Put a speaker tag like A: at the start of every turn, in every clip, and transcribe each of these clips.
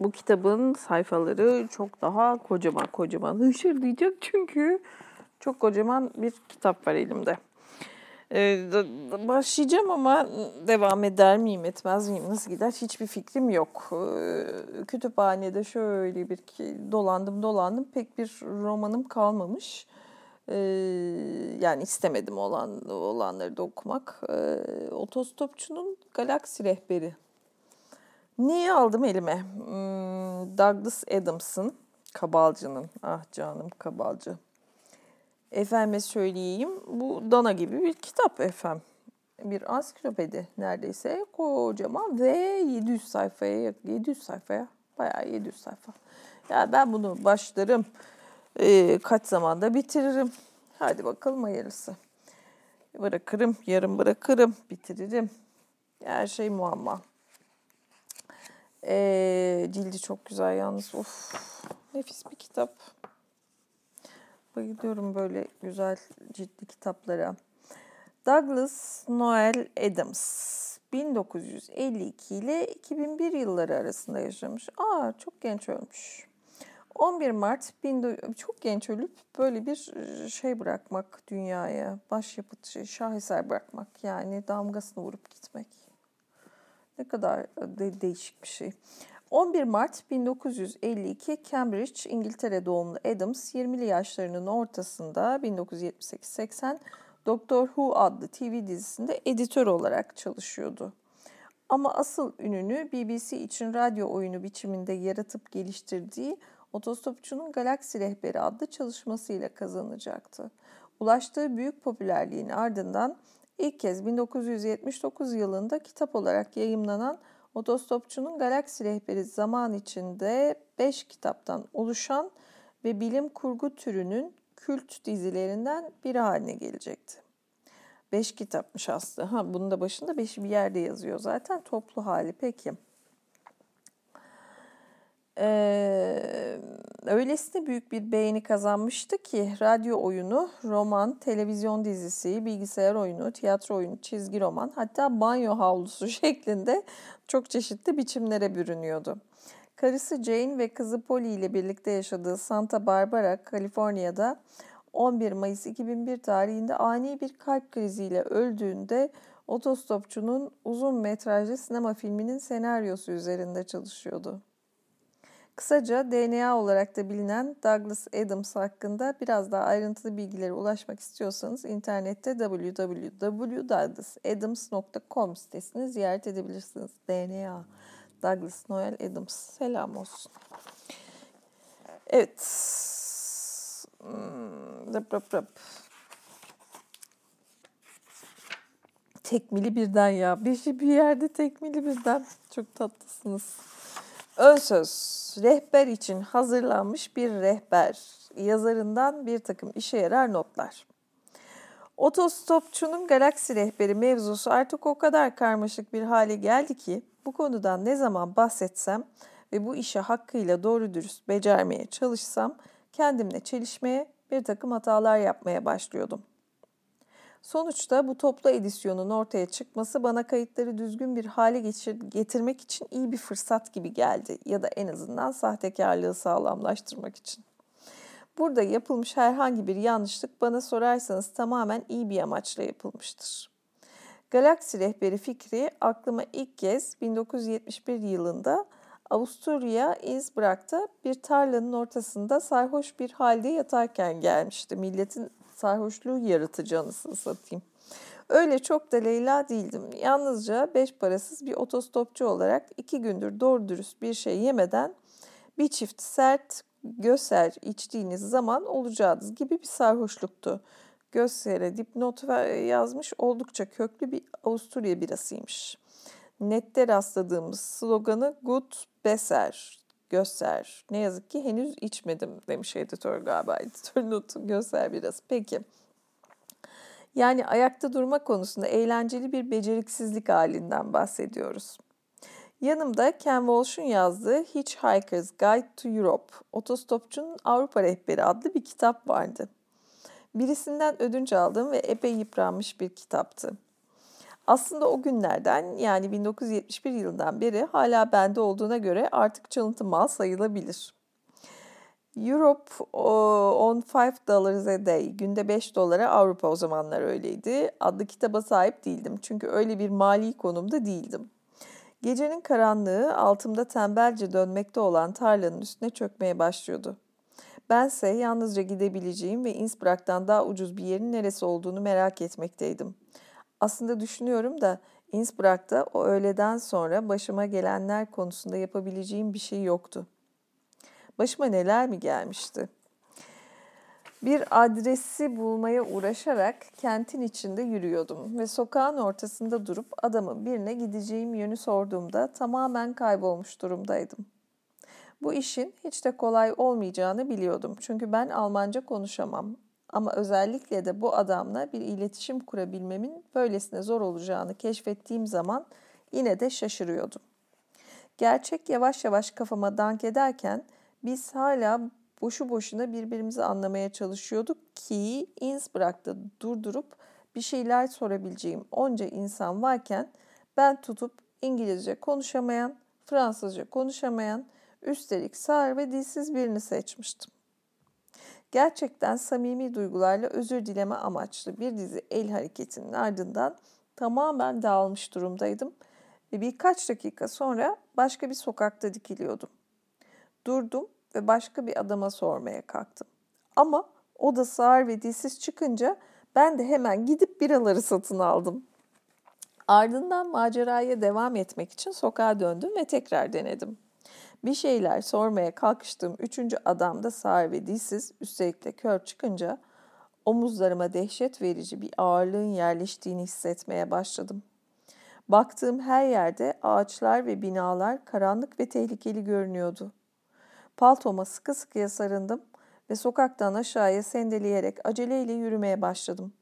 A: bu kitabın sayfaları çok daha kocaman kocaman hışırdayacak çünkü çok kocaman bir kitap var elimde. Ee, başlayacağım ama devam eder miyim etmez miyim nasıl gider hiçbir fikrim yok. Ee, kütüphanede şöyle bir dolandım dolandım pek bir romanım kalmamış. Ee, yani istemedim olan olanları da okumak. Ee, Otostopçunun Galaksi Rehberi. Niye aldım elime? Hmm, Douglas Adams'ın Kabalcı'nın. Ah canım Kabalcı. Efendime söyleyeyim bu Dana gibi bir kitap efendim. Bir ansiklopedi neredeyse kocaman ve 700 sayfaya 700 sayfaya bayağı 700 sayfa. Ya ben bunu başlarım e, kaç zamanda bitiririm. Hadi bakalım hayırlısı. Bırakırım, yarım bırakırım, bitiririm. Her şey muamma. E, cildi çok güzel yalnız. Of, nefis bir kitap. Bayılıyorum böyle güzel ciltli kitaplara. Douglas Noel Adams 1952 ile 2001 yılları arasında yaşamış. Aa çok genç ölmüş. 11 Mart çok genç ölüp böyle bir şey bırakmak dünyaya, başyapıt, şey, şaheser bırakmak yani damgasını vurup gitmek. Ne kadar de değişik bir şey. 11 Mart 1952 Cambridge, İngiltere doğumlu Adams 20'li yaşlarının ortasında 1978-80 Doctor Who adlı TV dizisinde editör olarak çalışıyordu. Ama asıl ününü BBC için radyo oyunu biçiminde yaratıp geliştirdiği Otostopçunun Galaksi Rehberi adlı çalışmasıyla kazanacaktı. Ulaştığı büyük popülerliğin ardından ilk kez 1979 yılında kitap olarak yayımlanan Otostopçunun Galaksi Rehberi zaman içinde 5 kitaptan oluşan ve bilim kurgu türünün kült dizilerinden biri haline gelecekti. 5 kitapmış aslında. Ha, bunun da başında 5'i bir yerde yazıyor zaten. Toplu hali peki. Ee, öylesine büyük bir beğeni kazanmıştı ki radyo oyunu, roman, televizyon dizisi, bilgisayar oyunu, tiyatro oyunu, çizgi roman hatta banyo havlusu şeklinde çok çeşitli biçimlere bürünüyordu. Karısı Jane ve kızı Polly ile birlikte yaşadığı Santa Barbara, Kaliforniya'da 11 Mayıs 2001 tarihinde ani bir kalp kriziyle öldüğünde otostopçunun uzun metrajlı sinema filminin senaryosu üzerinde çalışıyordu. Kısaca DNA olarak da bilinen Douglas Adams hakkında biraz daha ayrıntılı bilgilere ulaşmak istiyorsanız internette www.douglasadams.com sitesini ziyaret edebilirsiniz. DNA Douglas Noel Adams. Selam olsun. Evet. Hmm, rap rap rap. Tekmili birden ya. Bir bir yerde tekmili birden. Çok tatlısınız. Ön söz rehber için hazırlanmış bir rehber. Yazarından bir takım işe yarar notlar. Otostopçunun galaksi rehberi mevzusu artık o kadar karmaşık bir hale geldi ki bu konudan ne zaman bahsetsem ve bu işi hakkıyla doğru dürüst becermeye çalışsam kendimle çelişmeye bir takım hatalar yapmaya başlıyordum. Sonuçta bu toplu edisyonun ortaya çıkması bana kayıtları düzgün bir hale getirmek için iyi bir fırsat gibi geldi ya da en azından sahtekarlığı sağlamlaştırmak için. Burada yapılmış herhangi bir yanlışlık bana sorarsanız tamamen iyi bir amaçla yapılmıştır. Galaksi rehberi fikri aklıma ilk kez 1971 yılında Avusturya Innsbruck'ta bir tarlanın ortasında sarhoş bir halde yatarken gelmişti. Milletin sarhoşluğu yaratıcı anısını satayım. Öyle çok da Leyla değildim. Yalnızca beş parasız bir otostopçu olarak iki gündür doğru dürüst bir şey yemeden bir çift sert göser içtiğiniz zaman olacağınız gibi bir sarhoşluktu. Göster'e dipnot yazmış oldukça köklü bir Avusturya birasıymış. Nette rastladığımız sloganı Good Beser göster. Ne yazık ki henüz içmedim demiş editör galiba. Editör notu göster biraz. Peki. Yani ayakta durma konusunda eğlenceli bir beceriksizlik halinden bahsediyoruz. Yanımda Ken Walsh'un yazdığı Hitchhiker's Guide to Europe, Otostopçunun Avrupa Rehberi adlı bir kitap vardı. Birisinden ödünç aldığım ve epey yıpranmış bir kitaptı. Aslında o günlerden yani 1971 yılından beri hala bende olduğuna göre artık çalıntı mal sayılabilir. Europe on 5 dollars a day, günde 5 dolara Avrupa o zamanlar öyleydi. Adlı kitaba sahip değildim çünkü öyle bir mali konumda değildim. Gecenin karanlığı altımda tembelce dönmekte olan tarlanın üstüne çökmeye başlıyordu. Bense yalnızca gidebileceğim ve Innsbruck'tan daha ucuz bir yerin neresi olduğunu merak etmekteydim. Aslında düşünüyorum da Innsbruck'ta o öğleden sonra başıma gelenler konusunda yapabileceğim bir şey yoktu. Başıma neler mi gelmişti? Bir adresi bulmaya uğraşarak kentin içinde yürüyordum ve sokağın ortasında durup adamın birine gideceğim yönü sorduğumda tamamen kaybolmuş durumdaydım. Bu işin hiç de kolay olmayacağını biliyordum çünkü ben Almanca konuşamam. Ama özellikle de bu adamla bir iletişim kurabilmemin böylesine zor olacağını keşfettiğim zaman yine de şaşırıyordum. Gerçek yavaş yavaş kafama dank ederken biz hala boşu boşuna birbirimizi anlamaya çalışıyorduk ki Innsbruck'ta durdurup bir şeyler sorabileceğim onca insan varken ben tutup İngilizce konuşamayan, Fransızca konuşamayan, üstelik sağır ve dilsiz birini seçmiştim. Gerçekten samimi duygularla özür dileme amaçlı bir dizi el hareketinin ardından tamamen dağılmış durumdaydım ve birkaç dakika sonra başka bir sokakta dikiliyordum. Durdum ve başka bir adama sormaya kalktım. Ama o da sağır ve dilsiz çıkınca ben de hemen gidip biraları satın aldım. Ardından maceraya devam etmek için sokağa döndüm ve tekrar denedim. Bir şeyler sormaya kalkıştığım üçüncü adam da sağır ve dilsiz, üstelik de kör çıkınca omuzlarıma dehşet verici bir ağırlığın yerleştiğini hissetmeye başladım. Baktığım her yerde ağaçlar ve binalar karanlık ve tehlikeli görünüyordu. Paltoma sıkı sıkıya sarındım ve sokaktan aşağıya sendeleyerek aceleyle yürümeye başladım.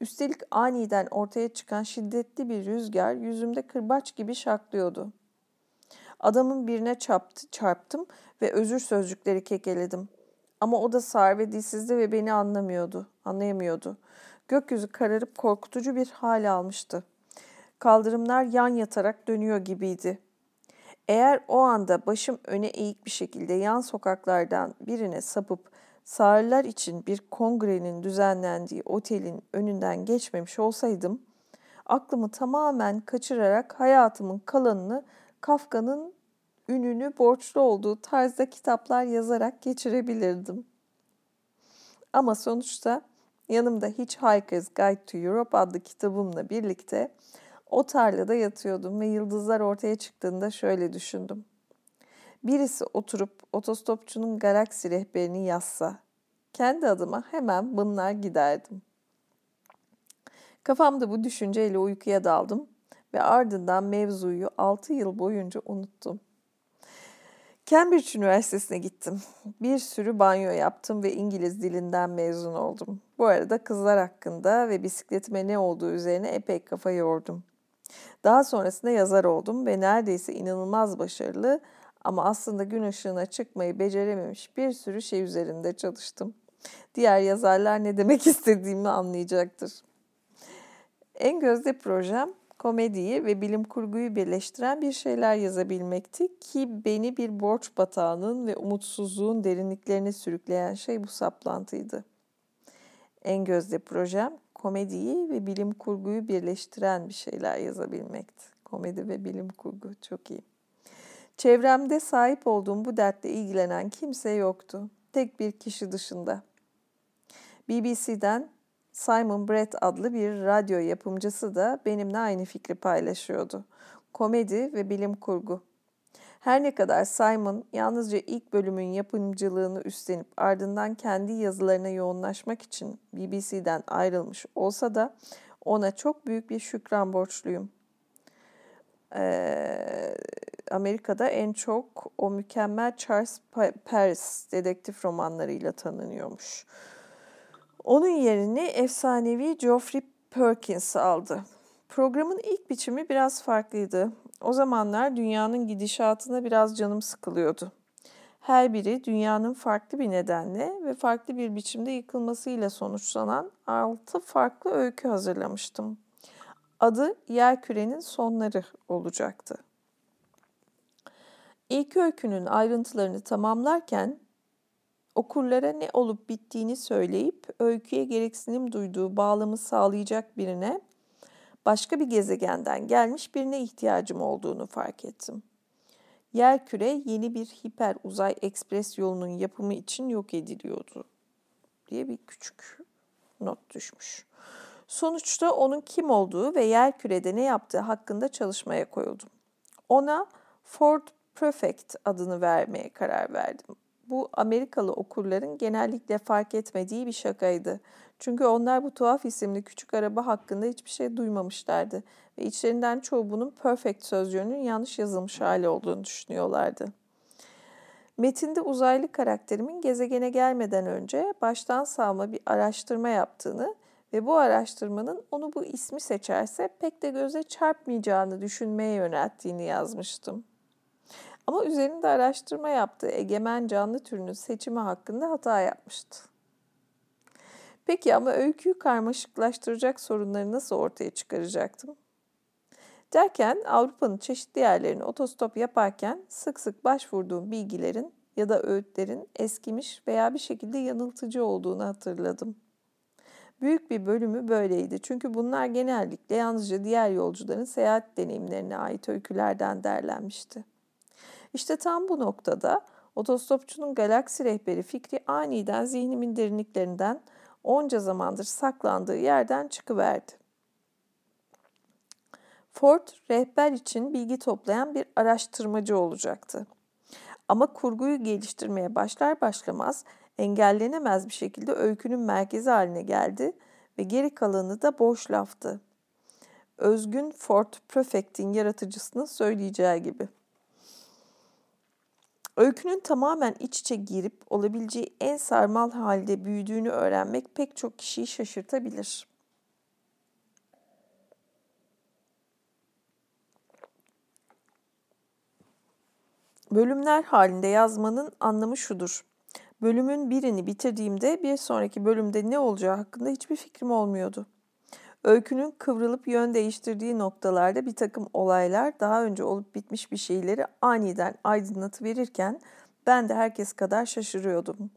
A: Üstelik aniden ortaya çıkan şiddetli bir rüzgar yüzümde kırbaç gibi şaklıyordu. Adamın birine çarptı, çarptım ve özür sözcükleri kekeledim. Ama o da sağır ve dilsizdi ve beni anlamıyordu, anlayamıyordu. Gökyüzü kararıp korkutucu bir hal almıştı. Kaldırımlar yan yatarak dönüyor gibiydi. Eğer o anda başım öne eğik bir şekilde yan sokaklardan birine sapıp sağırlar için bir kongrenin düzenlendiği otelin önünden geçmemiş olsaydım, aklımı tamamen kaçırarak hayatımın kalanını Kafka'nın ününü borçlu olduğu tarzda kitaplar yazarak geçirebilirdim. Ama sonuçta yanımda Hitchhiker's Guide to Europe adlı kitabımla birlikte o tarlada yatıyordum ve yıldızlar ortaya çıktığında şöyle düşündüm. Birisi oturup otostopçunun galaksi rehberini yazsa, kendi adıma hemen bunlar giderdim. Kafamda bu düşünceyle uykuya daldım ve ardından mevzuyu 6 yıl boyunca unuttum. Cambridge Üniversitesi'ne gittim. Bir sürü banyo yaptım ve İngiliz dilinden mezun oldum. Bu arada kızlar hakkında ve bisikletime ne olduğu üzerine epey kafa yordum. Daha sonrasında yazar oldum ve neredeyse inanılmaz başarılı ama aslında gün ışığına çıkmayı becerememiş bir sürü şey üzerinde çalıştım. Diğer yazarlar ne demek istediğimi anlayacaktır. En gözde projem komediyi ve bilim kurguyu birleştiren bir şeyler yazabilmekti ki beni bir borç batağının ve umutsuzluğun derinliklerine sürükleyen şey bu saplantıydı. En gözde projem komediyi ve bilim kurguyu birleştiren bir şeyler yazabilmekti. Komedi ve bilim kurgu çok iyi. Çevremde sahip olduğum bu dertle ilgilenen kimse yoktu. Tek bir kişi dışında. BBC'den Simon Brett adlı bir radyo yapımcısı da benimle aynı fikri paylaşıyordu. Komedi ve bilim kurgu. Her ne kadar Simon yalnızca ilk bölümün yapımcılığını üstlenip ardından kendi yazılarına yoğunlaşmak için BBC'den ayrılmış olsa da ona çok büyük bir şükran borçluyum. Ee, Amerika'da en çok o mükemmel Charles Paris dedektif romanlarıyla tanınıyormuş. Onun yerini efsanevi Geoffrey Perkins aldı. Programın ilk biçimi biraz farklıydı. O zamanlar dünyanın gidişatına biraz canım sıkılıyordu. Her biri dünyanın farklı bir nedenle ve farklı bir biçimde yıkılmasıyla sonuçlanan altı farklı öykü hazırlamıştım. Adı Yer Kürenin Sonları olacaktı. İlk öykünün ayrıntılarını tamamlarken okurlara ne olup bittiğini söyleyip öyküye gereksinim duyduğu bağlamı sağlayacak birine başka bir gezegenden gelmiş birine ihtiyacım olduğunu fark ettim. Yer küre yeni bir hiper uzay ekspres yolunun yapımı için yok ediliyordu diye bir küçük not düşmüş. Sonuçta onun kim olduğu ve yer kürede ne yaptığı hakkında çalışmaya koyuldum. Ona Ford Prefect adını vermeye karar verdim. Bu Amerikalı okurların genellikle fark etmediği bir şakaydı. Çünkü onlar bu tuhaf isimli küçük araba hakkında hiçbir şey duymamışlardı ve içlerinden çoğu bunun perfect sözcüğünün yanlış yazılmış hali olduğunu düşünüyorlardı. Metinde uzaylı karakterimin gezegene gelmeden önce baştan savma bir araştırma yaptığını ve bu araştırmanın onu bu ismi seçerse pek de göze çarpmayacağını düşünmeye yönelttiğini yazmıştım. Ama üzerinde araştırma yaptığı egemen canlı türünün seçimi hakkında hata yapmıştı. Peki ama öyküyü karmaşıklaştıracak sorunları nasıl ortaya çıkaracaktım? Derken Avrupa'nın çeşitli yerlerine otostop yaparken sık sık başvurduğum bilgilerin ya da öğütlerin eskimiş veya bir şekilde yanıltıcı olduğunu hatırladım. Büyük bir bölümü böyleydi çünkü bunlar genellikle yalnızca diğer yolcuların seyahat deneyimlerine ait öykülerden derlenmişti. İşte tam bu noktada otostopçunun galaksi rehberi fikri aniden zihnimin derinliklerinden onca zamandır saklandığı yerden çıkıverdi. Ford rehber için bilgi toplayan bir araştırmacı olacaktı. Ama kurguyu geliştirmeye başlar başlamaz engellenemez bir şekilde öykünün merkezi haline geldi ve geri kalanı da boş laftı. Özgün Ford Prefect'in yaratıcısının söyleyeceği gibi. Öykünün tamamen iç içe girip olabileceği en sarmal halde büyüdüğünü öğrenmek pek çok kişiyi şaşırtabilir. Bölümler halinde yazmanın anlamı şudur. Bölümün birini bitirdiğimde bir sonraki bölümde ne olacağı hakkında hiçbir fikrim olmuyordu. Öykünün kıvrılıp yön değiştirdiği noktalarda bir takım olaylar daha önce olup bitmiş bir şeyleri aniden aydınlatıverirken ben de herkes kadar şaşırıyordum.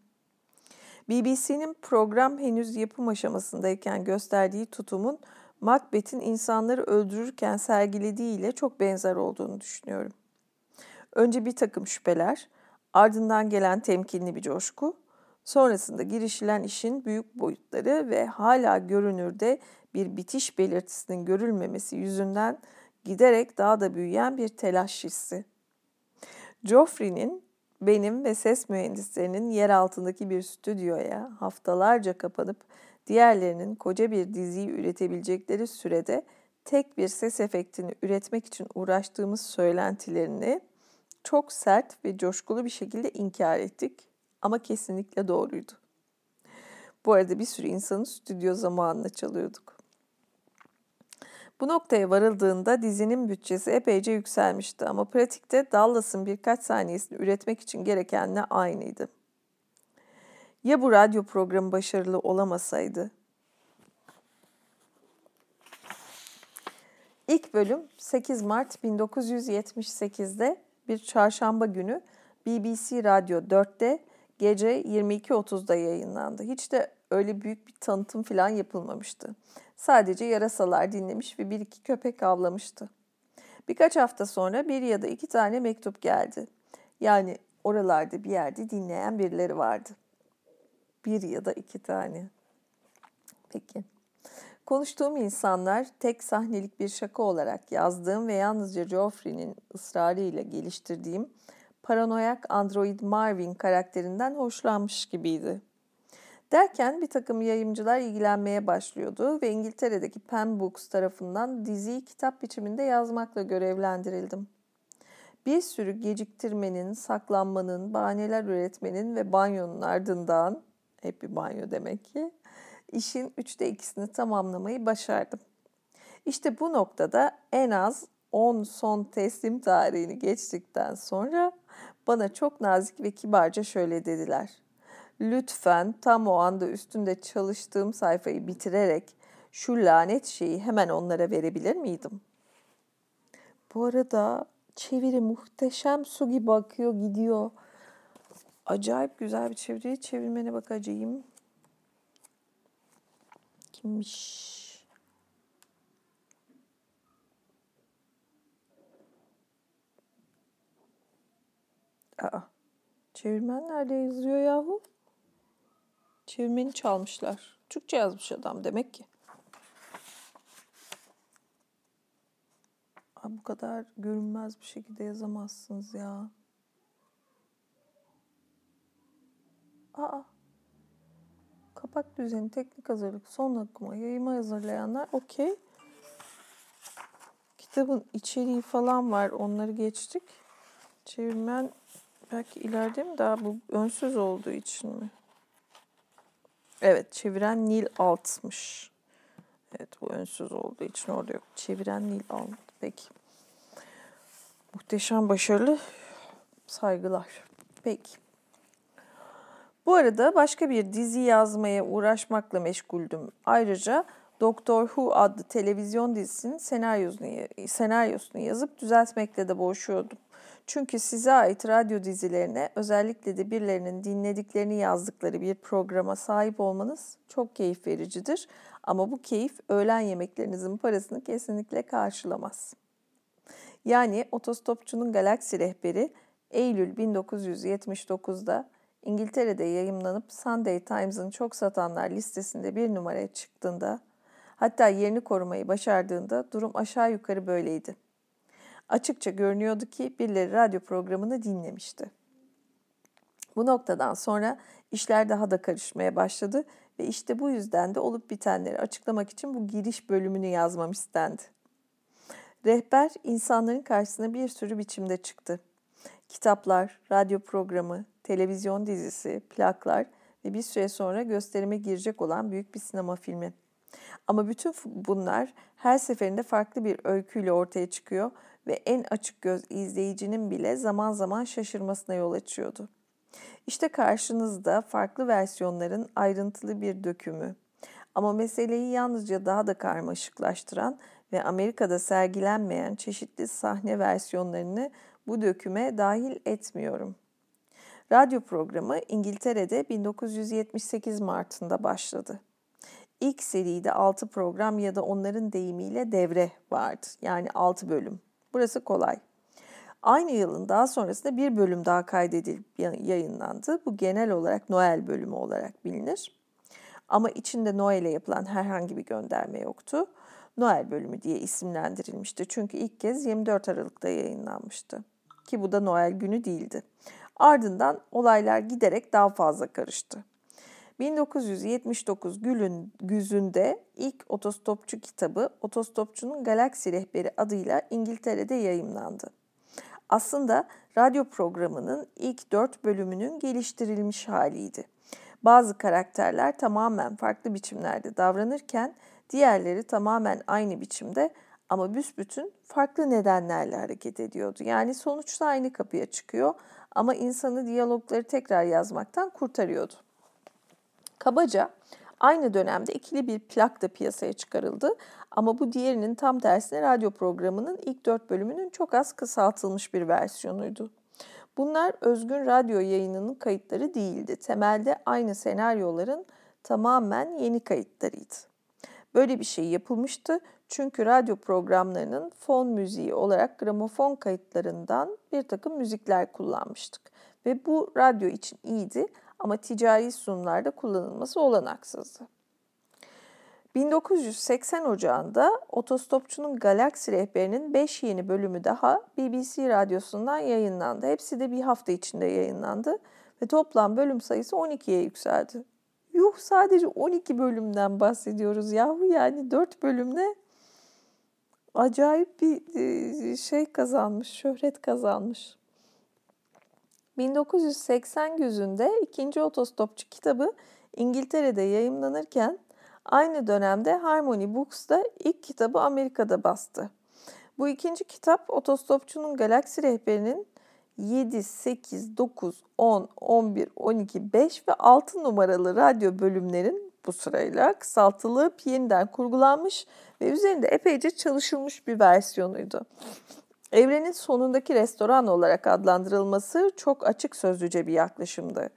A: BBC'nin program henüz yapım aşamasındayken gösterdiği tutumun Macbeth'in insanları öldürürken sergilediğiyle çok benzer olduğunu düşünüyorum. Önce bir takım şüpheler, ardından gelen temkinli bir coşku, sonrasında girişilen işin büyük boyutları ve hala görünürde bir bitiş belirtisinin görülmemesi yüzünden giderek daha da büyüyen bir telaş hissi. Joffrey'nin benim ve ses mühendislerinin yer altındaki bir stüdyoya haftalarca kapanıp diğerlerinin koca bir diziyi üretebilecekleri sürede tek bir ses efektini üretmek için uğraştığımız söylentilerini çok sert ve coşkulu bir şekilde inkar ettik ama kesinlikle doğruydu. Bu arada bir sürü insanın stüdyo zamanında çalıyorduk. Bu noktaya varıldığında dizinin bütçesi epeyce yükselmişti ama pratikte Dallas'ın birkaç saniyesini üretmek için gerekenle aynıydı. Ya bu radyo programı başarılı olamasaydı? İlk bölüm 8 Mart 1978'de bir çarşamba günü BBC Radyo 4'te gece 22.30'da yayınlandı. Hiç de öyle büyük bir tanıtım falan yapılmamıştı. Sadece yarasalar dinlemiş ve bir iki köpek avlamıştı. Birkaç hafta sonra bir ya da iki tane mektup geldi. Yani oralarda bir yerde dinleyen birileri vardı. Bir ya da iki tane. Peki. Konuştuğum insanlar tek sahnelik bir şaka olarak yazdığım ve yalnızca Geoffrey'nin ısrarıyla geliştirdiğim paranoyak android Marvin karakterinden hoşlanmış gibiydi. Derken bir takım yayımcılar ilgilenmeye başlıyordu ve İngiltere'deki Pen Books tarafından diziyi kitap biçiminde yazmakla görevlendirildim. Bir sürü geciktirmenin, saklanmanın, bahaneler üretmenin ve banyonun ardından, hep bir banyo demek ki, işin üçte ikisini tamamlamayı başardım. İşte bu noktada en az 10 son teslim tarihini geçtikten sonra bana çok nazik ve kibarca şöyle dediler. Lütfen tam o anda üstünde çalıştığım sayfayı bitirerek şu lanet şeyi hemen onlara verebilir miydim? Bu arada çeviri muhteşem su gibi akıyor gidiyor. Acayip güzel bir çeviri. Çevirmene bakacağım. Kimmiş? Aa, çevirmen nerede yazıyor yahu? Çevirmeni çalmışlar. Türkçe yazmış adam demek ki. Aa, bu kadar görünmez bir şekilde yazamazsınız ya. Aa. Kapak düzeni, teknik hazırlık, son okuma, yayıma hazırlayanlar okey. Kitabın içeriği falan var. Onları geçtik. Çevirmen belki ileride mi daha bu önsüz olduğu için mi? Evet çeviren Nil Alt'mış. Evet bu önsüz olduğu için orada yok. Çeviren Nil Alt. Peki. Muhteşem başarılı saygılar. Peki. Bu arada başka bir dizi yazmaya uğraşmakla meşguldüm. Ayrıca Doctor Who adlı televizyon dizisinin senaryosunu, senaryosunu yazıp düzeltmekle de boğuşuyordum. Çünkü size ait radyo dizilerine özellikle de birilerinin dinlediklerini yazdıkları bir programa sahip olmanız çok keyif vericidir. Ama bu keyif öğlen yemeklerinizin parasını kesinlikle karşılamaz. Yani Otostopçunun Galaksi Rehberi Eylül 1979'da İngiltere'de yayımlanıp Sunday Times'ın çok satanlar listesinde bir numaraya çıktığında, hatta yerini korumayı başardığında durum aşağı yukarı böyleydi. Açıkça görünüyordu ki birileri radyo programını dinlemişti. Bu noktadan sonra işler daha da karışmaya başladı ve işte bu yüzden de olup bitenleri açıklamak için bu giriş bölümünü yazmam istendi. Rehber insanların karşısına bir sürü biçimde çıktı. Kitaplar, radyo programı, televizyon dizisi, plaklar ve bir süre sonra gösterime girecek olan büyük bir sinema filmi. Ama bütün bunlar her seferinde farklı bir öyküyle ortaya çıkıyor ve en açık göz izleyicinin bile zaman zaman şaşırmasına yol açıyordu. İşte karşınızda farklı versiyonların ayrıntılı bir dökümü. Ama meseleyi yalnızca daha da karmaşıklaştıran ve Amerika'da sergilenmeyen çeşitli sahne versiyonlarını bu döküme dahil etmiyorum. Radyo programı İngiltere'de 1978 Mart'ında başladı. İlk seride 6 program ya da onların deyimiyle devre vardı. Yani 6 bölüm. Burası kolay. Aynı yılın daha sonrasında bir bölüm daha kaydedilip yayınlandı. Bu genel olarak Noel bölümü olarak bilinir. Ama içinde Noel'e yapılan herhangi bir gönderme yoktu. Noel bölümü diye isimlendirilmişti. Çünkü ilk kez 24 Aralık'ta yayınlanmıştı. Ki bu da Noel günü değildi. Ardından olaylar giderek daha fazla karıştı. 1979 Gül'ün güzünde ilk otostopçu kitabı Otostopçunun Galaksi Rehberi adıyla İngiltere'de yayımlandı. Aslında radyo programının ilk dört bölümünün geliştirilmiş haliydi. Bazı karakterler tamamen farklı biçimlerde davranırken diğerleri tamamen aynı biçimde ama büsbütün farklı nedenlerle hareket ediyordu. Yani sonuçta aynı kapıya çıkıyor ama insanı diyalogları tekrar yazmaktan kurtarıyordu. Kabaca aynı dönemde ikili bir plak da piyasaya çıkarıldı ama bu diğerinin tam tersine radyo programının ilk dört bölümünün çok az kısaltılmış bir versiyonuydu. Bunlar özgün radyo yayınının kayıtları değildi. Temelde aynı senaryoların tamamen yeni kayıtlarıydı. Böyle bir şey yapılmıştı çünkü radyo programlarının fon müziği olarak gramofon kayıtlarından bir takım müzikler kullanmıştık. Ve bu radyo için iyiydi ama ticari sunumlarda kullanılması olanaksızdı. 1980 Ocağı'nda Otostopçunun Galaksi Rehberi'nin 5 yeni bölümü daha BBC radyosundan yayınlandı. Hepsi de bir hafta içinde yayınlandı ve toplam bölüm sayısı 12'ye yükseldi. Yuh sadece 12 bölümden bahsediyoruz yahu yani 4 bölümle acayip bir şey kazanmış, şöhret kazanmış. 1980 güzünde ikinci otostopçu kitabı İngiltere'de yayımlanırken aynı dönemde Harmony Books da ilk kitabı Amerika'da bastı. Bu ikinci kitap otostopçunun galaksi rehberinin 7, 8, 9, 10, 11, 12, 5 ve 6 numaralı radyo bölümlerin bu sırayla kısaltılıp yeniden kurgulanmış ve üzerinde epeyce çalışılmış bir versiyonuydu. Evrenin sonundaki restoran olarak adlandırılması çok açık sözlüce bir yaklaşımdı.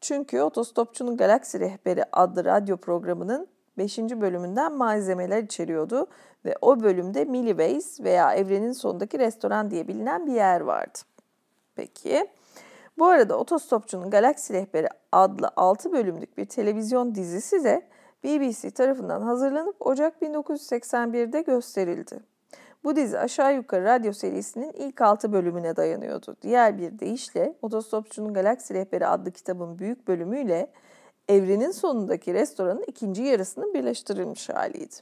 A: Çünkü Otostopçunun Galaksi Rehberi adlı radyo programının 5. bölümünden malzemeler içeriyordu ve o bölümde Milliways veya Evrenin Sonundaki Restoran diye bilinen bir yer vardı. Peki, bu arada Otostopçunun Galaksi Rehberi adlı 6 bölümlük bir televizyon dizisi de BBC tarafından hazırlanıp Ocak 1981'de gösterildi. Bu dizi aşağı yukarı radyo serisinin ilk 6 bölümüne dayanıyordu. Diğer bir deyişle Otostopçunun Galaksi Rehberi adlı kitabın büyük bölümüyle evrenin sonundaki restoranın ikinci yarısının birleştirilmiş haliydi.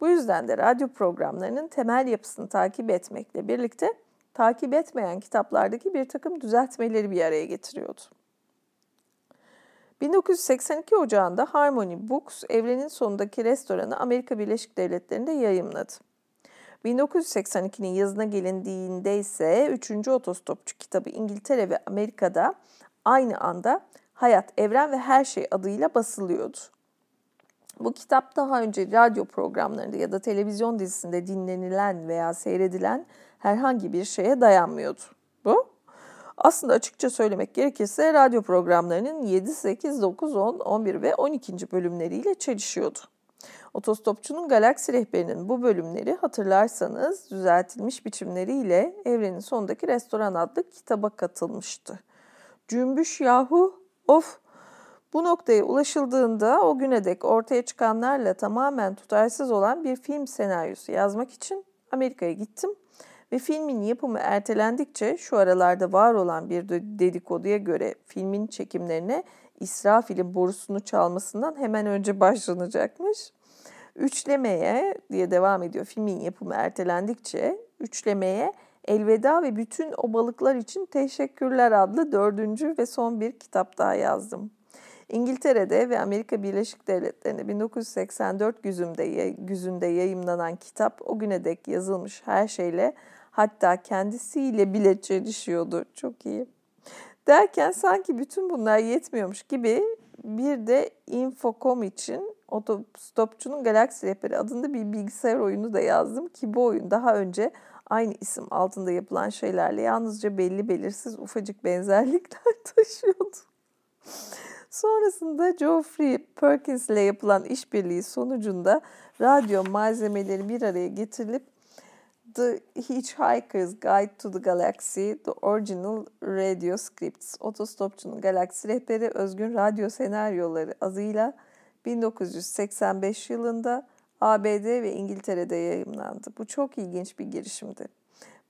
A: Bu yüzden de radyo programlarının temel yapısını takip etmekle birlikte takip etmeyen kitaplardaki bir takım düzeltmeleri bir araya getiriyordu. 1982 Ocağı'nda Harmony Books evrenin sonundaki restoranı Amerika Birleşik Devletleri'nde yayımladı. 1982'nin yazına gelindiğinde ise 3. Otostopçu kitabı İngiltere ve Amerika'da aynı anda Hayat, Evren ve Her Şey adıyla basılıyordu. Bu kitap daha önce radyo programlarında ya da televizyon dizisinde dinlenilen veya seyredilen herhangi bir şeye dayanmıyordu. Bu aslında açıkça söylemek gerekirse radyo programlarının 7, 8, 9, 10, 11 ve 12. bölümleriyle çelişiyordu. Otostopçunun Galaksi Rehberi'nin bu bölümleri hatırlarsanız düzeltilmiş biçimleriyle Evrenin Sonundaki Restoran adlı kitaba katılmıştı. Cümbüş yahu of bu noktaya ulaşıldığında o güne dek ortaya çıkanlarla tamamen tutarsız olan bir film senaryosu yazmak için Amerika'ya gittim ve filmin yapımı ertelendikçe şu aralarda var olan bir dedikoduya göre filmin çekimlerine İsrafil'in borusunu çalmasından hemen önce başlanacakmış. Üçlemeye diye devam ediyor filmin yapımı ertelendikçe üçlemeye Elveda ve bütün o balıklar için teşekkürler adlı dördüncü ve son bir kitap daha yazdım. İngiltere'de ve Amerika Birleşik Devletleri'nde 1984 güzünde, güzünde yayımlanan kitap o güne dek yazılmış her şeyle hatta kendisiyle bile çelişiyordu. Çok iyi. Derken sanki bütün bunlar yetmiyormuş gibi bir de Infocom için Otostopçunun Galaksi Rehberi adında bir bilgisayar oyunu da yazdım ki bu oyun daha önce aynı isim altında yapılan şeylerle yalnızca belli belirsiz ufacık benzerlikler taşıyordu. Sonrasında Geoffrey Perkins ile yapılan işbirliği sonucunda radyo malzemeleri bir araya getirilip The Hitchhiker's Guide to the Galaxy, The Original Radio Scripts, Otostopçunun Galaksi Rehberi Özgün Radyo Senaryoları adıyla 1985 yılında ABD ve İngiltere'de yayımlandı. Bu çok ilginç bir girişimdi.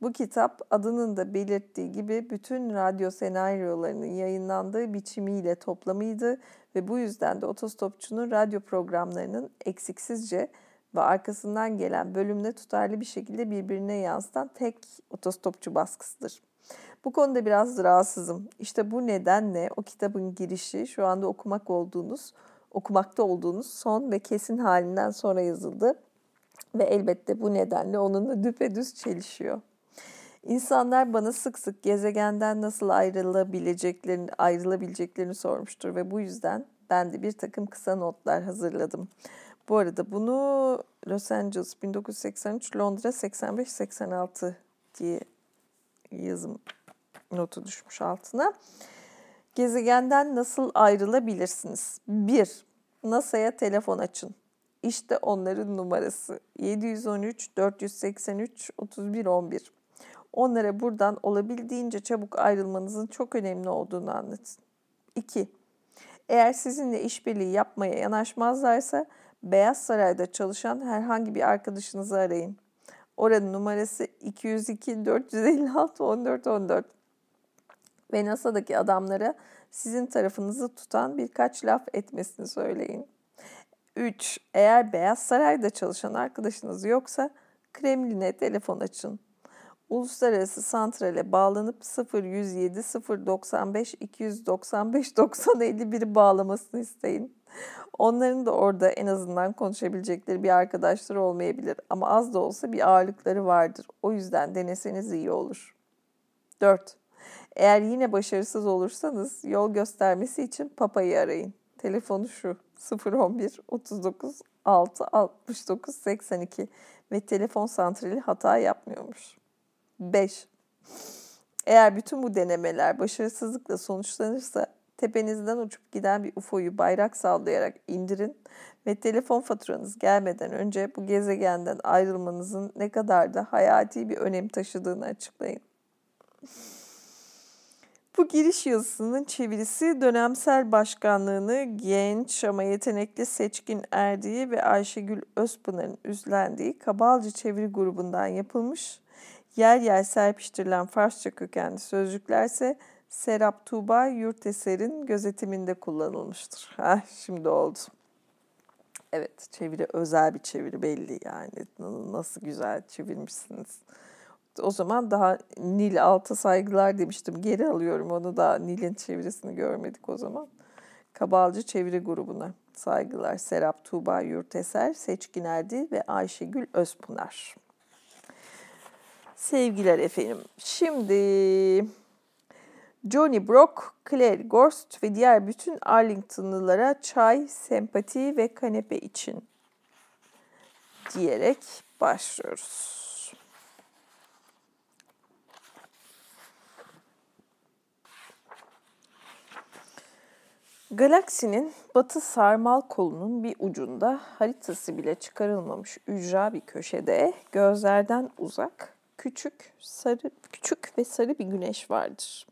A: Bu kitap adının da belirttiği gibi bütün radyo senaryolarının yayınlandığı biçimiyle toplamıydı ve bu yüzden de otostopçunun radyo programlarının eksiksizce ve arkasından gelen bölümle tutarlı bir şekilde birbirine yansıtan tek otostopçu baskısıdır. Bu konuda biraz rahatsızım. İşte bu nedenle o kitabın girişi şu anda okumak olduğunuz, okumakta olduğunuz son ve kesin halinden sonra yazıldı. Ve elbette bu nedenle onunla düpedüz çelişiyor. İnsanlar bana sık sık gezegenden nasıl ayrılabileceklerini, ayrılabileceklerini sormuştur ve bu yüzden ben de bir takım kısa notlar hazırladım. Bu arada bunu Los Angeles 1983, Londra 85-86 diye yazım notu düşmüş altına. Gezegenden nasıl ayrılabilirsiniz? 1. NASA'ya telefon açın. İşte onların numarası 713 483 31 11. Onlara buradan olabildiğince çabuk ayrılmanızın çok önemli olduğunu anlatın. 2. Eğer sizinle işbirliği yapmaya yanaşmazlarsa Beyaz Saray'da çalışan herhangi bir arkadaşınızı arayın. Oranın numarası 202 456 14 14. Ve NASA'daki adamlara sizin tarafınızı tutan birkaç laf etmesini söyleyin. 3. Eğer Beyaz Saray'da çalışan arkadaşınız yoksa Kremlin'e telefon açın. Uluslararası santrale bağlanıp 0107 095 295 90 51'i bağlamasını isteyin. Onların da orada en azından konuşabilecekleri bir arkadaşları olmayabilir ama az da olsa bir ağırlıkları vardır. O yüzden deneseniz iyi olur. 4. Eğer yine başarısız olursanız yol göstermesi için papayı arayın. Telefonu şu 011 39 6 69 82 ve telefon santrali hata yapmıyormuş. 5. Eğer bütün bu denemeler başarısızlıkla sonuçlanırsa tepenizden uçup giden bir UFO'yu bayrak sallayarak indirin ve telefon faturanız gelmeden önce bu gezegenden ayrılmanızın ne kadar da hayati bir önem taşıdığını açıklayın. Bu giriş yazısının çevirisi dönemsel başkanlığını genç ama yetenekli Seçkin Erdiği ve Ayşegül Özpınar'ın üstlendiği Kabalcı Çeviri grubundan yapılmış. Yer yer serpiştirilen Farsça kökenli sözcüklerse Serap Tuğba Yurteser'in gözetiminde kullanılmıştır. Heh, şimdi oldu. Evet, çeviri özel bir çeviri belli yani. Nasıl güzel çevirmişsiniz. O zaman daha Nil Alt'a saygılar demiştim. Geri alıyorum onu da Nil'in çevirisini görmedik o zaman. Kabalcı Çeviri Grubu'na saygılar. Serap Tuğba Yurteser, Seçkin Erdi ve Ayşegül Özpınar. Sevgiler efendim. Şimdi Johnny Brock, Claire Gorst ve diğer bütün Arlingtonlılara çay, sempati ve kanepe için diyerek başlıyoruz. Galaksinin batı sarmal kolunun bir ucunda haritası bile çıkarılmamış ücra bir köşede gözlerden uzak küçük sarı küçük ve sarı bir güneş vardır.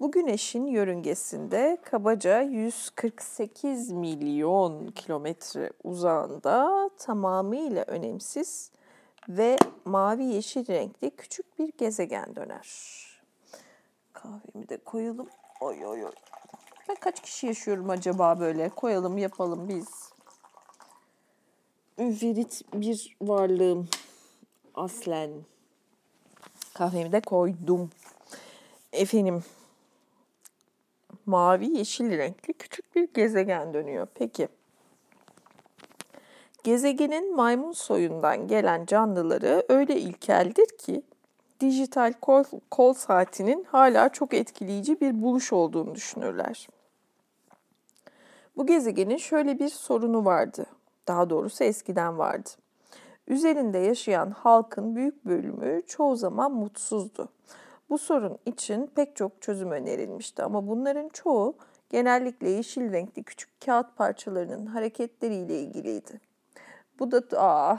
A: Bu güneşin yörüngesinde kabaca 148 milyon kilometre uzağında tamamıyla önemsiz ve mavi yeşil renkli küçük bir gezegen döner. Kahvemi de koyalım. Oy oy oy. Ben kaç kişi yaşıyorum acaba böyle? Koyalım yapalım biz. Üferit bir varlığım. Aslen. Kahvemi de koydum. Efendim. Mavi yeşil renkli küçük bir gezegen dönüyor. Peki. Gezegenin maymun soyundan gelen canlıları öyle ilkeldir ki dijital kol, kol saatinin hala çok etkileyici bir buluş olduğunu düşünürler. Bu gezegenin şöyle bir sorunu vardı. Daha doğrusu eskiden vardı. Üzerinde yaşayan halkın büyük bölümü çoğu zaman mutsuzdu. Bu sorun için pek çok çözüm önerilmişti ama bunların çoğu genellikle yeşil renkli küçük kağıt parçalarının hareketleriyle ilgiliydi. Bu da aa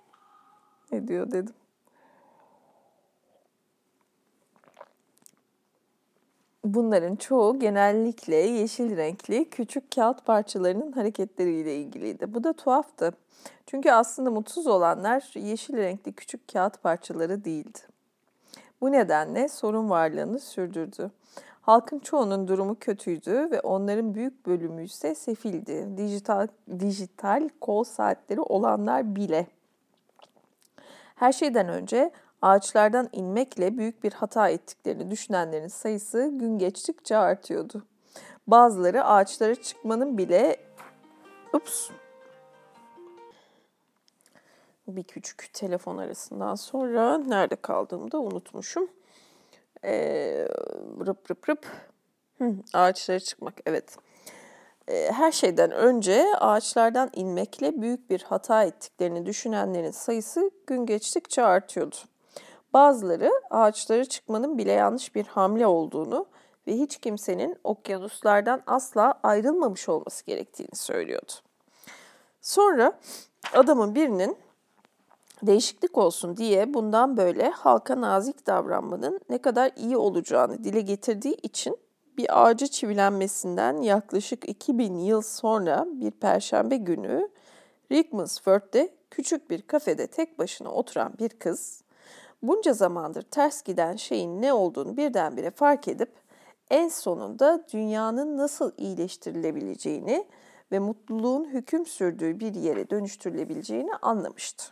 A: ne diyor dedim. Bunların çoğu genellikle yeşil renkli küçük kağıt parçalarının hareketleriyle ilgiliydi. Bu da tuhaftı. Çünkü aslında mutsuz olanlar yeşil renkli küçük kağıt parçaları değildi. Bu nedenle sorun varlığını sürdürdü. Halkın çoğunun durumu kötüydü ve onların büyük bölümü ise sefildi. Dijital, dijital kol saatleri olanlar bile. Her şeyden önce ağaçlardan inmekle büyük bir hata ettiklerini düşünenlerin sayısı gün geçtikçe artıyordu. Bazıları ağaçlara çıkmanın bile ups bir küçük telefon arasından sonra nerede kaldığımı da unutmuşum. Ee, rıp rıp rıp. Hı, ağaçlara çıkmak evet. Ee, her şeyden önce ağaçlardan inmekle büyük bir hata ettiklerini düşünenlerin sayısı gün geçtikçe artıyordu. Bazıları ağaçlara çıkmanın bile yanlış bir hamle olduğunu ve hiç kimsenin okyanuslardan asla ayrılmamış olması gerektiğini söylüyordu. Sonra adamın birinin değişiklik olsun diye bundan böyle halka nazik davranmanın ne kadar iyi olacağını dile getirdiği için bir ağacı çivilenmesinden yaklaşık 2000 yıl sonra bir perşembe günü Rickmansworth'te küçük bir kafede tek başına oturan bir kız bunca zamandır ters giden şeyin ne olduğunu birdenbire fark edip en sonunda dünyanın nasıl iyileştirilebileceğini ve mutluluğun hüküm sürdüğü bir yere dönüştürülebileceğini anlamıştı.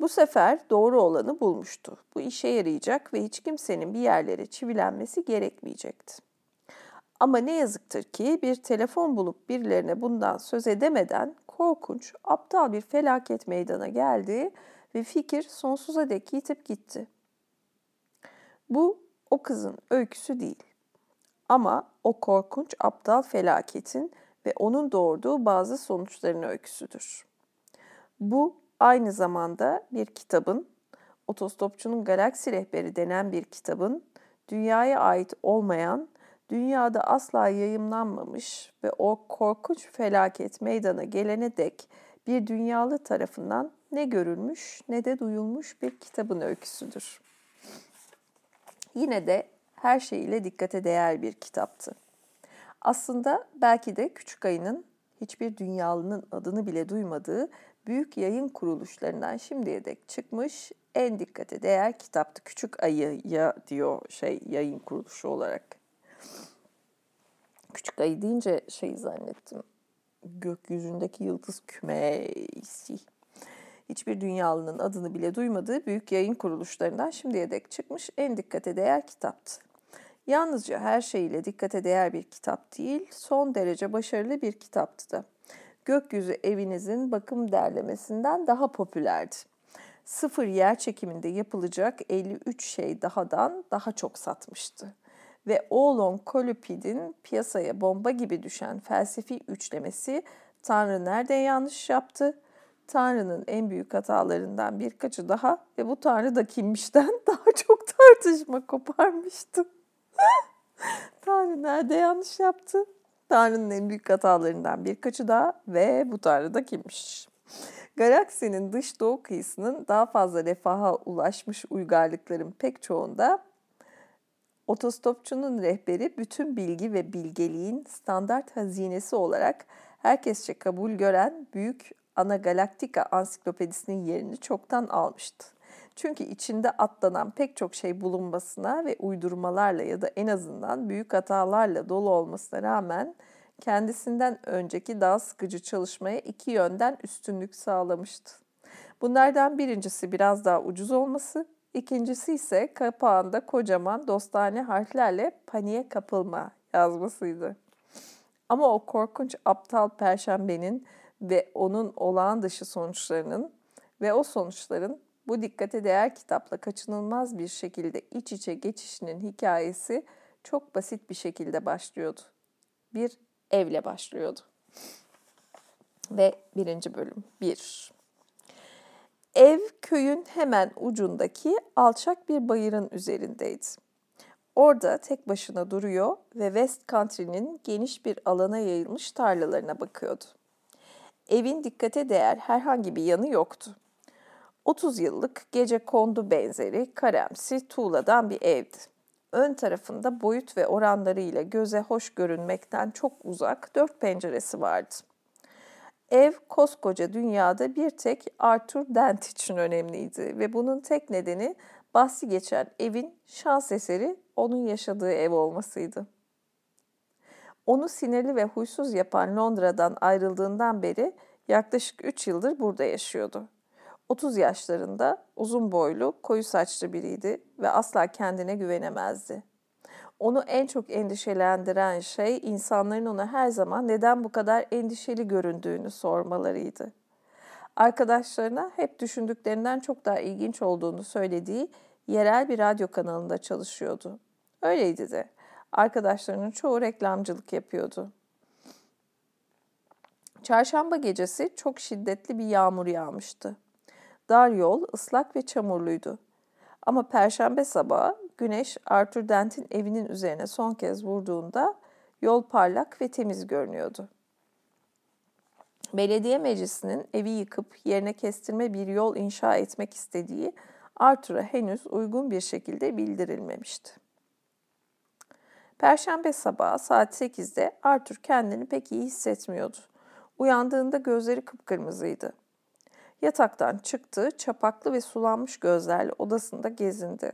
A: Bu sefer doğru olanı bulmuştu. Bu işe yarayacak ve hiç kimsenin bir yerlere çivilenmesi gerekmeyecekti. Ama ne yazıktır ki bir telefon bulup birilerine bundan söz edemeden korkunç, aptal bir felaket meydana geldi ve fikir sonsuza dek yitip gitti. Bu o kızın öyküsü değil. Ama o korkunç aptal felaketin ve onun doğurduğu bazı sonuçların öyküsüdür. Bu aynı zamanda bir kitabın, Otostopçunun Galaksi Rehberi denen bir kitabın, dünyaya ait olmayan, dünyada asla yayımlanmamış ve o korkunç felaket meydana gelene dek bir dünyalı tarafından ne görülmüş ne de duyulmuş bir kitabın öyküsüdür. Yine de her şeyiyle dikkate değer bir kitaptı. Aslında belki de Küçük Ayı'nın hiçbir dünyalının adını bile duymadığı büyük yayın kuruluşlarından şimdiye dek çıkmış en dikkate değer kitaptı. Küçük Ayı'ya diyor şey yayın kuruluşu olarak. Küçük Ayı deyince şey zannettim. Gökyüzündeki yıldız kümesi. Hiçbir dünyalının adını bile duymadığı büyük yayın kuruluşlarından şimdiye dek çıkmış en dikkate değer kitaptı. Yalnızca her şeyiyle dikkate değer bir kitap değil, son derece başarılı bir kitaptı da. Gökyüzü evinizin bakım derlemesinden daha popülerdi. Sıfır yer çekiminde yapılacak 53 şey dahadan daha çok satmıştı. Ve Oolong Kolipid'in piyasaya bomba gibi düşen felsefi üçlemesi Tanrı nerede yanlış yaptı? Tanrı'nın en büyük hatalarından birkaçı daha ve bu Tanrı da kimmişten daha çok tartışma koparmıştı. Tanrı nerede yanlış yaptı? Tanrı'nın en büyük hatalarından birkaçı daha ve bu Tanrı da kimmiş? Galaksinin dış doğu kıyısının daha fazla refaha ulaşmış uygarlıkların pek çoğunda otostopçunun rehberi bütün bilgi ve bilgeliğin standart hazinesi olarak herkesçe kabul gören büyük Ana Galaktika ansiklopedisinin yerini çoktan almıştı. Çünkü içinde atlanan pek çok şey bulunmasına ve uydurmalarla ya da en azından büyük hatalarla dolu olmasına rağmen kendisinden önceki daha sıkıcı çalışmaya iki yönden üstünlük sağlamıştı. Bunlardan birincisi biraz daha ucuz olması, ikincisi ise kapağında kocaman dostane harflerle paniğe kapılma yazmasıydı. Ama o korkunç aptal perşembenin ve onun olağan dışı sonuçlarının ve o sonuçların bu dikkate değer kitapla kaçınılmaz bir şekilde iç içe geçişinin hikayesi çok basit bir şekilde başlıyordu. Bir evle başlıyordu. Ve birinci bölüm. Bir. Ev köyün hemen ucundaki alçak bir bayırın üzerindeydi. Orada tek başına duruyor ve West Country'nin geniş bir alana yayılmış tarlalarına bakıyordu. Evin dikkate değer herhangi bir yanı yoktu. 30 yıllık gece kondu benzeri karemsi tuğladan bir evdi. Ön tarafında boyut ve oranlarıyla göze hoş görünmekten çok uzak dört penceresi vardı. Ev koskoca dünyada bir tek Arthur Dent için önemliydi ve bunun tek nedeni bahsi geçen evin şans eseri onun yaşadığı ev olmasıydı. Onu sinirli ve huysuz yapan Londra'dan ayrıldığından beri yaklaşık 3 yıldır burada yaşıyordu. 30 yaşlarında uzun boylu, koyu saçlı biriydi ve asla kendine güvenemezdi. Onu en çok endişelendiren şey insanların ona her zaman neden bu kadar endişeli göründüğünü sormalarıydı. Arkadaşlarına hep düşündüklerinden çok daha ilginç olduğunu söylediği yerel bir radyo kanalında çalışıyordu. Öyleydi de. Arkadaşlarının çoğu reklamcılık yapıyordu. Çarşamba gecesi çok şiddetli bir yağmur yağmıştı. Dar yol ıslak ve çamurluydu. Ama perşembe sabahı güneş Arthur Dent'in evinin üzerine son kez vurduğunda yol parlak ve temiz görünüyordu. Belediye meclisinin evi yıkıp yerine kestirme bir yol inşa etmek istediği Arthur'a henüz uygun bir şekilde bildirilmemişti. Perşembe sabahı saat 8'de Arthur kendini pek iyi hissetmiyordu. Uyandığında gözleri kıpkırmızıydı. Yataktan çıktı, çapaklı ve sulanmış gözlerle odasında gezindi.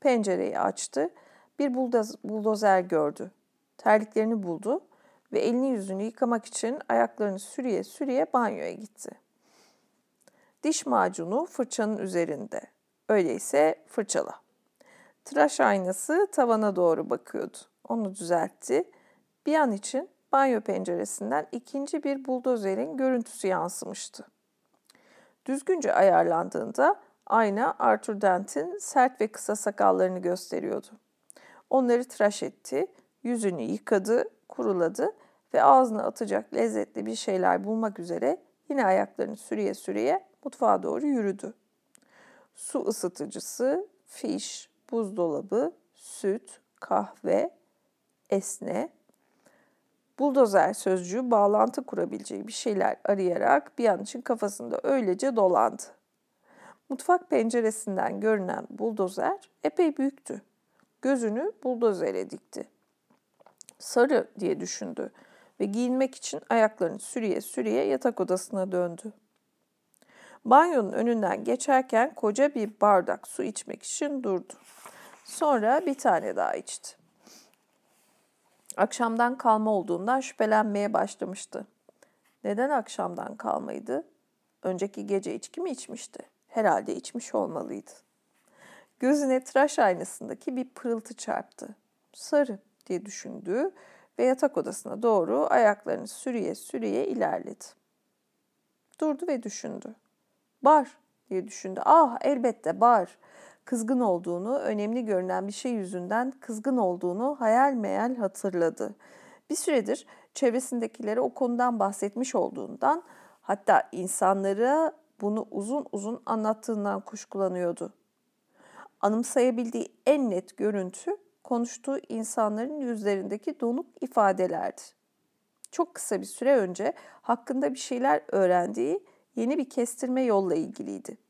A: Pencereyi açtı, bir buldoz, buldozer gördü. Terliklerini buldu ve elini yüzünü yıkamak için ayaklarını sürüye sürüye banyoya gitti. Diş macunu fırçanın üzerinde. Öyleyse fırçala. Tıraş aynası tavana doğru bakıyordu. Onu düzeltti. Bir an için banyo penceresinden ikinci bir buldozerin görüntüsü yansımıştı. Düzgünce ayarlandığında ayna Arthur Dent'in sert ve kısa sakallarını gösteriyordu. Onları tıraş etti, Yüzünü yıkadı, kuruladı ve ağzına atacak lezzetli bir şeyler bulmak üzere yine ayaklarını sürüye sürüye mutfağa doğru yürüdü. Su ısıtıcısı, fiş, buzdolabı, süt, kahve, esne, buldozer sözcüğü bağlantı kurabileceği bir şeyler arayarak bir an için kafasında öylece dolandı. Mutfak penceresinden görünen buldozer epey büyüktü. Gözünü buldozere dikti. Sarı diye düşündü ve giyinmek için ayaklarını sürüye sürüye yatak odasına döndü. Banyonun önünden geçerken koca bir bardak su içmek için durdu. Sonra bir tane daha içti. Akşamdan kalma olduğundan şüphelenmeye başlamıştı. Neden akşamdan kalmaydı? Önceki gece içki mi içmişti? Herhalde içmiş olmalıydı. Gözüne tıraş aynasındaki bir pırıltı çarptı. Sarı diye düşündü ve yatak odasına doğru ayaklarını sürüye sürüye ilerledi. Durdu ve düşündü. Bar diye düşündü. Ah elbette bar. Kızgın olduğunu, önemli görünen bir şey yüzünden kızgın olduğunu hayal meyal hatırladı. Bir süredir çevresindekilere o konudan bahsetmiş olduğundan hatta insanlara bunu uzun uzun anlattığından kuşkulanıyordu. Anımsayabildiği en net görüntü konuştuğu insanların yüzlerindeki donuk ifadelerdi. Çok kısa bir süre önce hakkında bir şeyler öğrendiği yeni bir kestirme yolla ilgiliydi.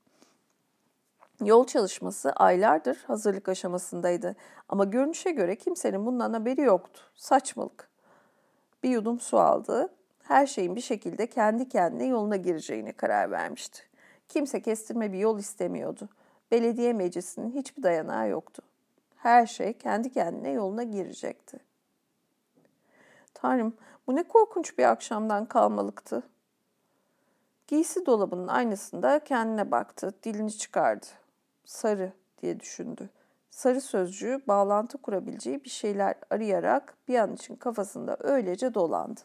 A: Yol çalışması aylardır hazırlık aşamasındaydı ama görünüşe göre kimsenin bundan haberi yoktu. Saçmalık. Bir yudum su aldı. Her şeyin bir şekilde kendi kendine yoluna gireceğine karar vermişti. Kimse kestirme bir yol istemiyordu. Belediye meclisinin hiçbir dayanağı yoktu. Her şey kendi kendine yoluna girecekti. Tanrım bu ne korkunç bir akşamdan kalmalıktı. Giysi dolabının aynasında kendine baktı, dilini çıkardı. Sarı diye düşündü. Sarı sözcüğü bağlantı kurabileceği bir şeyler arayarak bir an için kafasında öylece dolandı.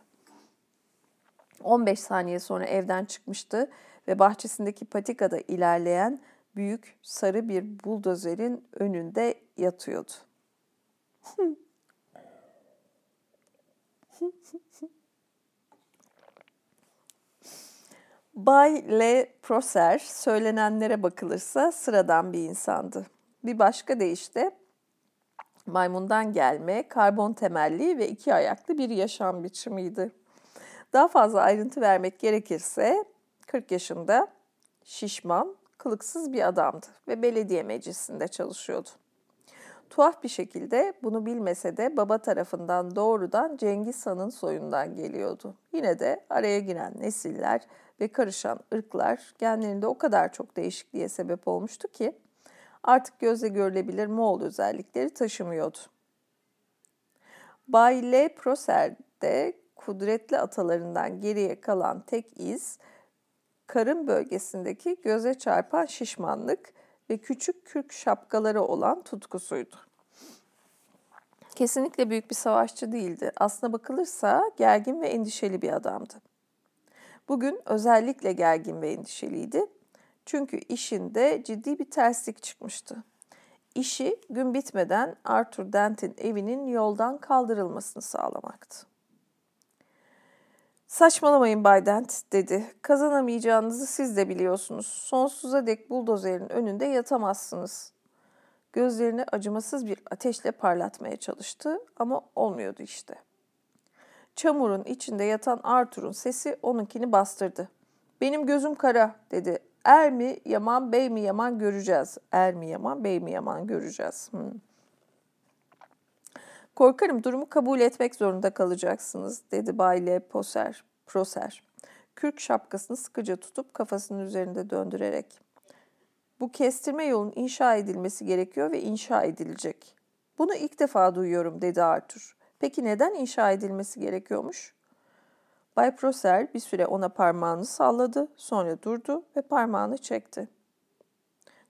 A: 15 saniye sonra evden çıkmıştı ve bahçesindeki patikada ilerleyen büyük sarı bir buldozerin önünde yatıyordu. Bay Le Prosser söylenenlere bakılırsa sıradan bir insandı. Bir başka deyişle maymundan gelme, karbon temelli ve iki ayaklı bir yaşam biçimiydi. Daha fazla ayrıntı vermek gerekirse 40 yaşında şişman, kılıksız bir adamdı ve belediye meclisinde çalışıyordu. Tuhaf bir şekilde bunu bilmese de baba tarafından doğrudan Cengiz Han'ın soyundan geliyordu. Yine de araya giren nesiller ve karışan ırklar genlerinde o kadar çok değişikliğe sebep olmuştu ki artık gözle görülebilir Moğol özellikleri taşımıyordu. Bay Le Proser'de kudretli atalarından geriye kalan tek iz, karın bölgesindeki göze çarpan şişmanlık ve küçük kürk şapkaları olan tutkusuydu. Kesinlikle büyük bir savaşçı değildi. Aslına bakılırsa gergin ve endişeli bir adamdı. Bugün özellikle gergin ve endişeliydi. Çünkü işinde ciddi bir terslik çıkmıştı. İşi gün bitmeden Arthur Dent'in evinin yoldan kaldırılmasını sağlamaktı. Saçmalamayın Bay Dent dedi. Kazanamayacağınızı siz de biliyorsunuz. Sonsuza dek buldozerin önünde yatamazsınız. Gözlerini acımasız bir ateşle parlatmaya çalıştı ama olmuyordu işte. Çamurun içinde yatan Arthur'un sesi onunkini bastırdı. Benim gözüm kara dedi. Er mi yaman bey mi yaman göreceğiz. Er mi yaman bey mi yaman göreceğiz. Hmm. Korkarım durumu kabul etmek zorunda kalacaksınız dedi Bay Le Poser, Proser. Kürk şapkasını sıkıca tutup kafasının üzerinde döndürerek. Bu kestirme yolun inşa edilmesi gerekiyor ve inşa edilecek. Bunu ilk defa duyuyorum dedi Arthur. Peki neden inşa edilmesi gerekiyormuş? Bay Proser bir süre ona parmağını salladı, sonra durdu ve parmağını çekti.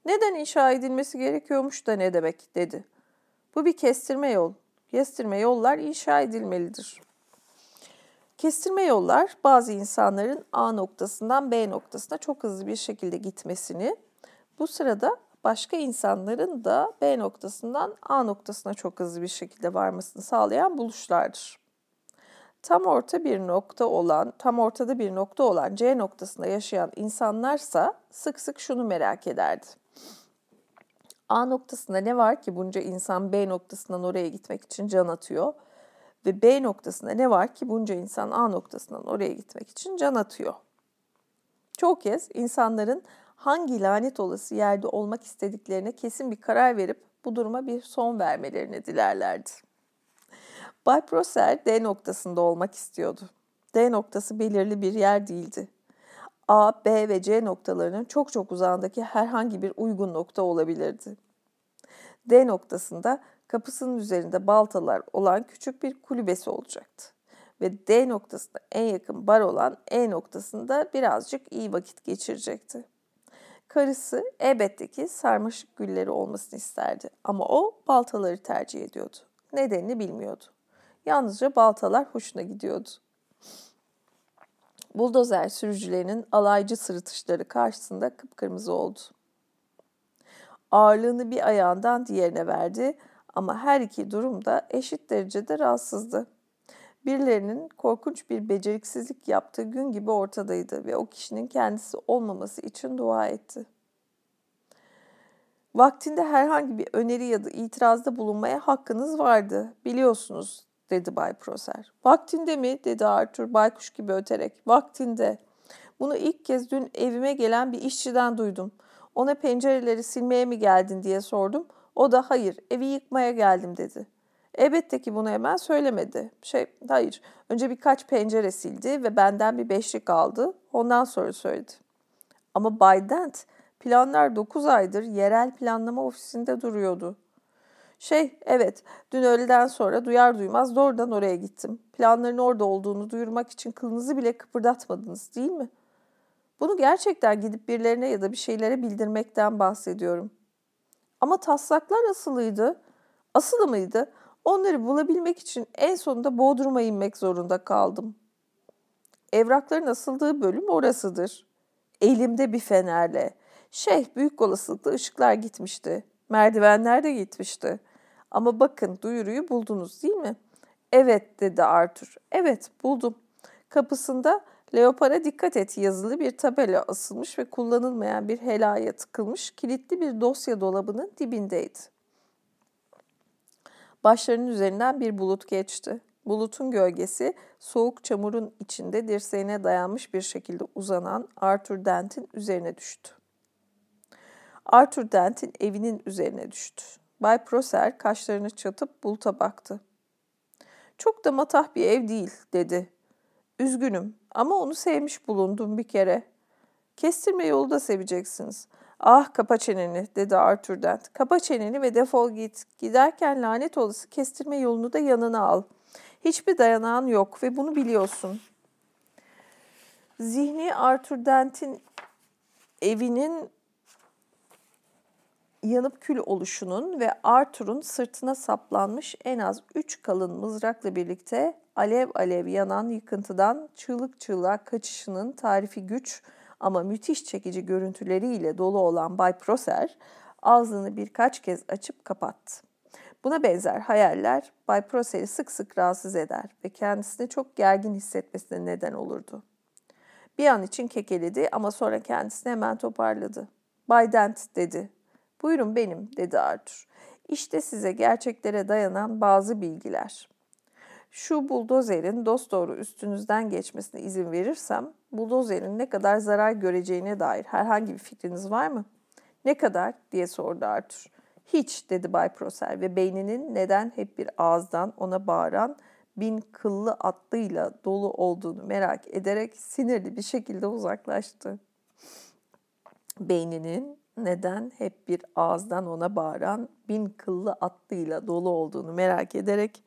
A: Neden inşa edilmesi gerekiyormuş da ne demek dedi. Bu bir kestirme yol. Kestirme yollar inşa edilmelidir. Kestirme yollar bazı insanların A noktasından B noktasına çok hızlı bir şekilde gitmesini, bu sırada başka insanların da B noktasından A noktasına çok hızlı bir şekilde varmasını sağlayan buluşlardır. Tam orta bir nokta olan, tam ortada bir nokta olan C noktasında yaşayan insanlarsa sık sık şunu merak ederdi. A noktasında ne var ki bunca insan B noktasından oraya gitmek için can atıyor? Ve B noktasında ne var ki bunca insan A noktasından oraya gitmek için can atıyor? Çoğu kez insanların hangi lanet olası yerde olmak istediklerine kesin bir karar verip bu duruma bir son vermelerini dilerlerdi. Bay Prosser D noktasında olmak istiyordu. D noktası belirli bir yer değildi. A, B ve C noktalarının çok çok uzağındaki herhangi bir uygun nokta olabilirdi. D noktasında kapısının üzerinde baltalar olan küçük bir kulübesi olacaktı. Ve D noktasına en yakın bar olan E noktasında birazcık iyi vakit geçirecekti. Karısı elbette ki sarmaşık gülleri olmasını isterdi ama o baltaları tercih ediyordu. Nedenini bilmiyordu. Yalnızca baltalar hoşuna gidiyordu. Buldozer sürücülerinin alaycı sırıtışları karşısında kıpkırmızı oldu. Ağırlığını bir ayağından diğerine verdi ama her iki durumda eşit derecede rahatsızdı. Birilerinin korkunç bir beceriksizlik yaptığı gün gibi ortadaydı ve o kişinin kendisi olmaması için dua etti. Vaktinde herhangi bir öneri ya da itirazda bulunmaya hakkınız vardı, biliyorsunuz, dedi Bay Proser. Vaktinde mi? dedi Arthur baykuş gibi öterek. Vaktinde. Bunu ilk kez dün evime gelen bir işçiden duydum. Ona pencereleri silmeye mi geldin diye sordum. O da hayır, evi yıkmaya geldim dedi. Elbette ki bunu hemen söylemedi. Şey, hayır, önce birkaç pencere sildi ve benden bir beşlik aldı. Ondan sonra söyledi. Ama Bay Dent, planlar 9 aydır yerel planlama ofisinde duruyordu. Şey, evet, dün öğleden sonra duyar duymaz doğrudan oraya gittim. Planların orada olduğunu duyurmak için kılınızı bile kıpırdatmadınız değil mi? Bunu gerçekten gidip birilerine ya da bir şeylere bildirmekten bahsediyorum. Ama taslaklar asılıydı. Asılı mıydı? Onları bulabilmek için en sonunda Bodrum'a inmek zorunda kaldım. Evrakların asıldığı bölüm orasıdır. Elimde bir fenerle. Şey, büyük olasılıkla ışıklar gitmişti. Merdivenler de gitmişti. Ama bakın duyuruyu buldunuz değil mi? Evet dedi Arthur. Evet buldum. Kapısında Leopara dikkat et yazılı bir tabela asılmış ve kullanılmayan bir helaya tıkılmış kilitli bir dosya dolabının dibindeydi. Başlarının üzerinden bir bulut geçti. Bulutun gölgesi soğuk çamurun içinde dirseğine dayanmış bir şekilde uzanan Arthur Dent'in üzerine düştü. Arthur Dent'in evinin üzerine düştü. Bay Prosser kaşlarını çatıp buluta baktı. Çok da matah bir ev değil, dedi. Üzgünüm ama onu sevmiş bulundum bir kere. Kestirme yolu da seveceksiniz. Ah kapa çeneni dedi Arthur Dent. Kapa çeneni ve defol git. Giderken lanet olası kestirme yolunu da yanına al. Hiçbir dayanağın yok ve bunu biliyorsun. Zihni Arthur Dent'in evinin yanıp kül oluşunun ve Arthur'un sırtına saplanmış en az üç kalın mızrakla birlikte alev alev yanan yıkıntıdan çığlık çığlığa kaçışının tarifi güç ama müthiş çekici görüntüleriyle dolu olan Bay Prosser ağzını birkaç kez açıp kapattı. Buna benzer hayaller Bay Prosser'i sık sık rahatsız eder ve kendisini çok gergin hissetmesine neden olurdu. Bir an için kekeledi ama sonra kendisini hemen toparladı. Bay Dent dedi. Buyurun benim dedi Arthur. İşte size gerçeklere dayanan bazı bilgiler. Şu buldozerin dosdoğru üstünüzden geçmesine izin verirsem, buldozerin ne kadar zarar göreceğine dair herhangi bir fikriniz var mı? Ne kadar diye sordu Arthur. Hiç dedi Bay Prosser ve beyninin neden hep bir ağızdan ona bağıran bin kıllı atlıyla dolu olduğunu merak ederek sinirli bir şekilde uzaklaştı. Beyninin neden hep bir ağızdan ona bağıran bin kıllı atlıyla dolu olduğunu merak ederek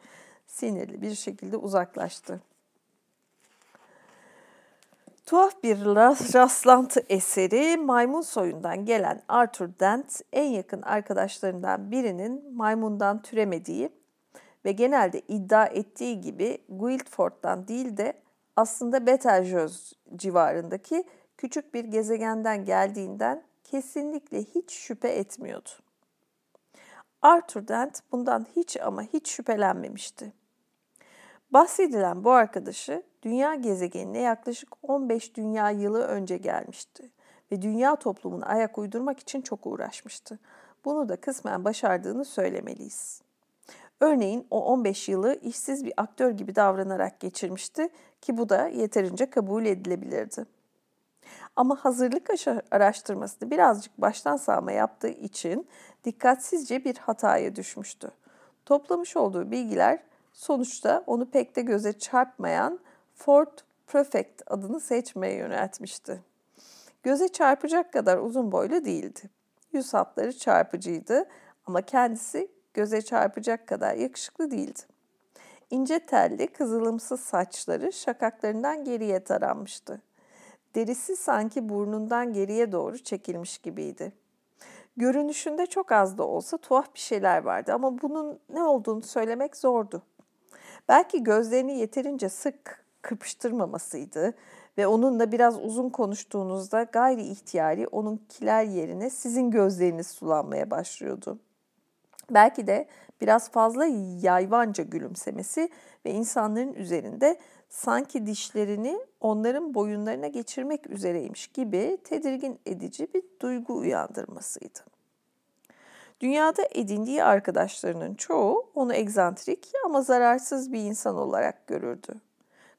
A: sinirli bir şekilde uzaklaştı. Tuhaf bir rastlantı eseri maymun soyundan gelen Arthur Dent en yakın arkadaşlarından birinin maymundan türemediği ve genelde iddia ettiği gibi Guildford'dan değil de aslında Betelgeuse civarındaki küçük bir gezegenden geldiğinden kesinlikle hiç şüphe etmiyordu. Arthur Dent bundan hiç ama hiç şüphelenmemişti. Bahsedilen bu arkadaşı dünya gezegenine yaklaşık 15 dünya yılı önce gelmişti ve dünya toplumuna ayak uydurmak için çok uğraşmıştı. Bunu da kısmen başardığını söylemeliyiz. Örneğin o 15 yılı işsiz bir aktör gibi davranarak geçirmişti ki bu da yeterince kabul edilebilirdi. Ama hazırlık araştırmasını birazcık baştan sağma yaptığı için dikkatsizce bir hataya düşmüştü. Toplamış olduğu bilgiler sonuçta onu pek de göze çarpmayan Ford Prefect adını seçmeye yöneltmişti. Göze çarpacak kadar uzun boylu değildi. Yüz hatları çarpıcıydı ama kendisi göze çarpacak kadar yakışıklı değildi. İnce telli, kızılımsı saçları şakaklarından geriye taranmıştı. Derisi sanki burnundan geriye doğru çekilmiş gibiydi. Görünüşünde çok az da olsa tuhaf bir şeyler vardı ama bunun ne olduğunu söylemek zordu. Belki gözlerini yeterince sık kırpıştırmamasıydı ve onunla biraz uzun konuştuğunuzda gayri ihtiyari onunkiler yerine sizin gözleriniz sulanmaya başlıyordu. Belki de biraz fazla yayvanca gülümsemesi ve insanların üzerinde sanki dişlerini onların boyunlarına geçirmek üzereymiş gibi tedirgin edici bir duygu uyandırmasıydı. Dünyada edindiği arkadaşlarının çoğu onu egzantrik ama zararsız bir insan olarak görürdü.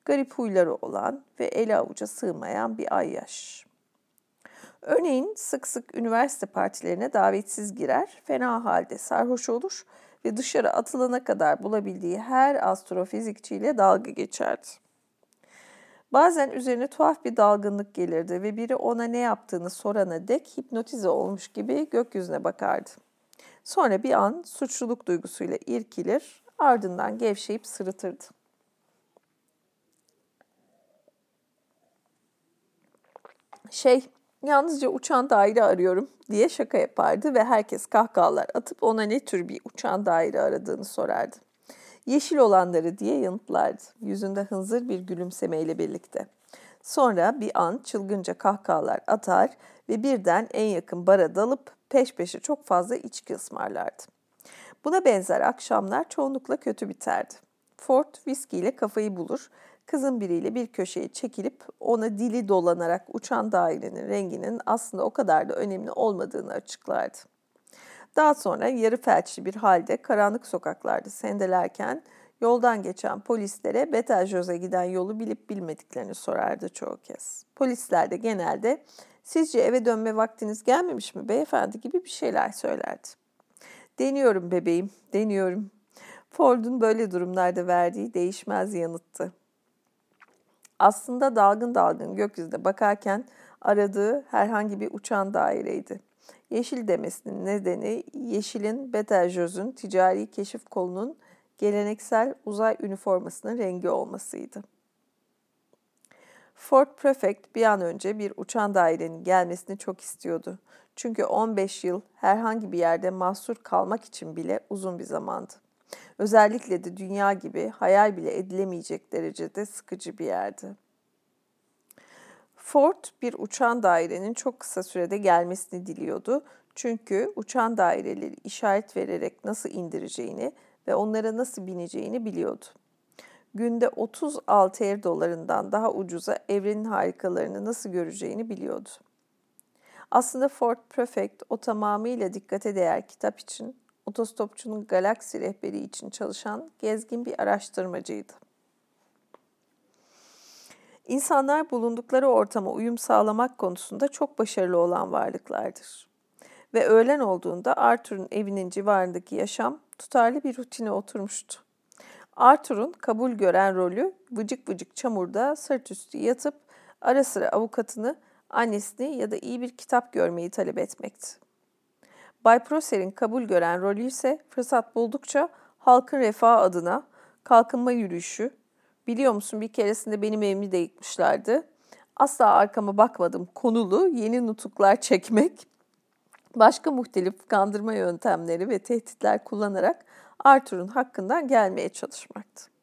A: Garip huyları olan ve ele avuca sığmayan bir ayyaş. Örneğin sık sık üniversite partilerine davetsiz girer, fena halde sarhoş olur ve dışarı atılana kadar bulabildiği her astrofizikçiyle dalga geçerdi. Bazen üzerine tuhaf bir dalgınlık gelirdi ve biri ona ne yaptığını sorana dek hipnotize olmuş gibi gökyüzüne bakardı. Sonra bir an suçluluk duygusuyla irkilir, ardından gevşeyip sırıtırdı. Şey, yalnızca uçan daire arıyorum diye şaka yapardı ve herkes kahkahalar atıp ona ne tür bir uçan daire aradığını sorardı. Yeşil olanları diye yanıtlardı, yüzünde hınzır bir gülümsemeyle birlikte. Sonra bir an çılgınca kahkahalar atar ve birden en yakın bara dalıp peş peşe çok fazla içki ısmarlardı. Buna benzer akşamlar çoğunlukla kötü biterdi. Ford viskiyle kafayı bulur, kızın biriyle bir köşeye çekilip ona dili dolanarak uçan dairenin renginin aslında o kadar da önemli olmadığını açıklardı. Daha sonra yarı felçli bir halde karanlık sokaklarda sendelerken yoldan geçen polislere Betelgeuse giden yolu bilip bilmediklerini sorardı çoğu kez. Polisler de genelde sizce eve dönme vaktiniz gelmemiş mi beyefendi gibi bir şeyler söylerdi. Deniyorum bebeğim, deniyorum. Ford'un böyle durumlarda verdiği değişmez yanıttı. Aslında dalgın dalgın gökyüzüne bakarken aradığı herhangi bir uçan daireydi. Yeşil demesinin nedeni yeşilin Betelgeuse'ün ticari keşif kolunun geleneksel uzay üniformasının rengi olmasıydı. Fort Prefect bir an önce bir uçan dairenin gelmesini çok istiyordu. Çünkü 15 yıl herhangi bir yerde mahsur kalmak için bile uzun bir zamandı. Özellikle de dünya gibi hayal bile edilemeyecek derecede sıkıcı bir yerdi. Ford bir uçan dairenin çok kısa sürede gelmesini diliyordu. Çünkü uçan daireleri işaret vererek nasıl indireceğini ve onlara nasıl bineceğini biliyordu. Günde 30 altair dolarından daha ucuza evrenin harikalarını nasıl göreceğini biliyordu. Aslında Ford Prefect o tamamıyla dikkate değer kitap için, otostopçunun galaksi rehberi için çalışan gezgin bir araştırmacıydı. İnsanlar bulundukları ortama uyum sağlamak konusunda çok başarılı olan varlıklardır. Ve öğlen olduğunda Arthur'un evinin civarındaki yaşam tutarlı bir rutine oturmuştu. Arthur'un kabul gören rolü vıcık vıcık çamurda sırt üstü yatıp ara sıra avukatını, annesini ya da iyi bir kitap görmeyi talep etmekti. Bay Prosser'in kabul gören rolü ise fırsat buldukça halkın refahı adına kalkınma yürüyüşü, biliyor musun bir keresinde benim evimi de yıkmışlardı. Asla arkama bakmadım konulu yeni nutuklar çekmek, başka muhtelif kandırma yöntemleri ve tehditler kullanarak Arthur'un hakkından gelmeye çalışmaktı.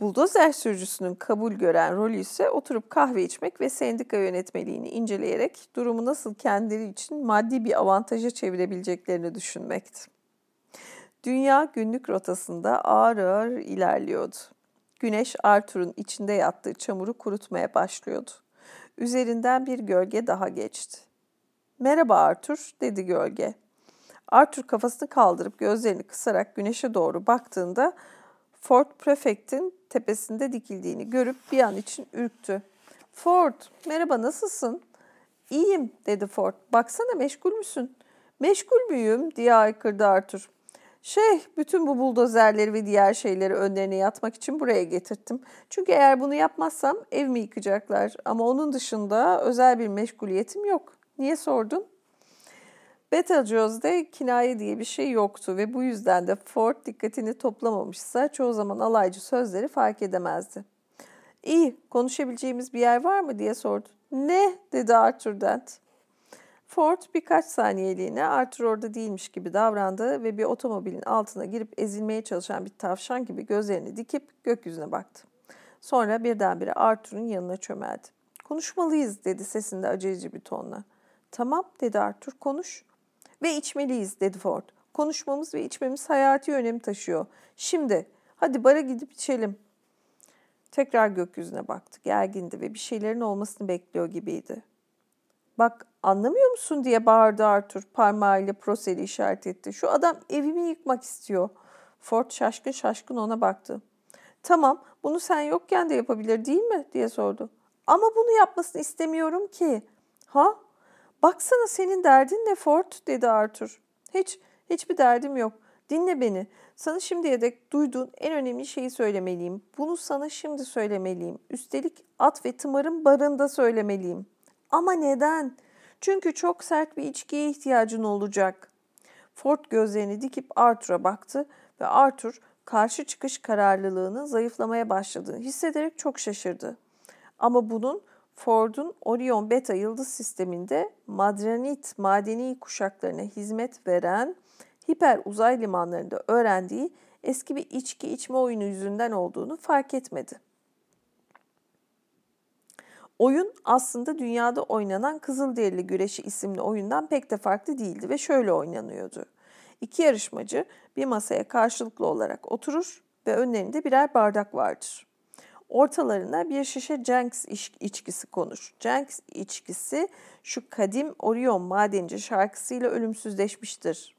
A: Buldozer sürücüsünün kabul gören rolü ise oturup kahve içmek ve sendika yönetmeliğini inceleyerek durumu nasıl kendileri için maddi bir avantaja çevirebileceklerini düşünmekti. Dünya günlük rotasında ağır ağır ilerliyordu. Güneş Arthur'un içinde yattığı çamuru kurutmaya başlıyordu. Üzerinden bir gölge daha geçti. Merhaba Arthur, dedi gölge. Arthur kafasını kaldırıp gözlerini kısarak güneşe doğru baktığında Fort Prefect'in tepesinde dikildiğini görüp bir an için ürktü. Fort, merhaba nasılsın? İyiyim, dedi Fort. Baksana meşgul müsün? Meşgul müyüm, diye aykırdı Arthur. Şey, bütün bu buldozerleri ve diğer şeyleri önlerine yatmak için buraya getirttim. Çünkü eğer bunu yapmazsam evimi yıkacaklar. Ama onun dışında özel bir meşguliyetim yok. Niye sordun? Betelgeuse'de kinaye diye bir şey yoktu ve bu yüzden de Ford dikkatini toplamamışsa çoğu zaman alaycı sözleri fark edemezdi. İyi, konuşabileceğimiz bir yer var mı diye sordu. Ne? dedi Arthur Dent. Ford birkaç saniyeliğine Arthur orada değilmiş gibi davrandı ve bir otomobilin altına girip ezilmeye çalışan bir tavşan gibi gözlerini dikip gökyüzüne baktı. Sonra birdenbire Arthur'un yanına çömeldi. Konuşmalıyız dedi sesinde aceleci bir tonla. Tamam dedi Arthur konuş. Ve içmeliyiz dedi Ford. Konuşmamız ve içmemiz hayati önem taşıyor. Şimdi hadi bara gidip içelim. Tekrar gökyüzüne baktı. Gergindi ve bir şeylerin olmasını bekliyor gibiydi. Bak anlamıyor musun diye bağırdı Arthur parmağıyla Proseli işaret etti. Şu adam evimi yıkmak istiyor. Ford şaşkın şaşkın ona baktı. Tamam bunu sen yokken de yapabilir değil mi diye sordu. Ama bunu yapmasını istemiyorum ki. Ha? Baksana senin derdin ne Ford dedi Arthur. Hiç, hiçbir derdim yok. Dinle beni. Sana şimdiye dek duyduğun en önemli şeyi söylemeliyim. Bunu sana şimdi söylemeliyim. Üstelik at ve tımarın barında söylemeliyim. Ama neden? Çünkü çok sert bir içkiye ihtiyacın olacak. Ford gözlerini dikip Arthur'a baktı ve Arthur karşı çıkış kararlılığının zayıflamaya başladığını hissederek çok şaşırdı. Ama bunun Ford'un Orion Beta yıldız sisteminde madranit madeni kuşaklarına hizmet veren hiper uzay limanlarında öğrendiği eski bir içki içme oyunu yüzünden olduğunu fark etmedi. Oyun aslında dünyada oynanan Kızılderili Güreşi isimli oyundan pek de farklı değildi ve şöyle oynanıyordu. İki yarışmacı bir masaya karşılıklı olarak oturur ve önlerinde birer bardak vardır. Ortalarına bir şişe Jenks içkisi konur. Jenks içkisi şu kadim Orion madenci şarkısıyla ölümsüzleşmiştir.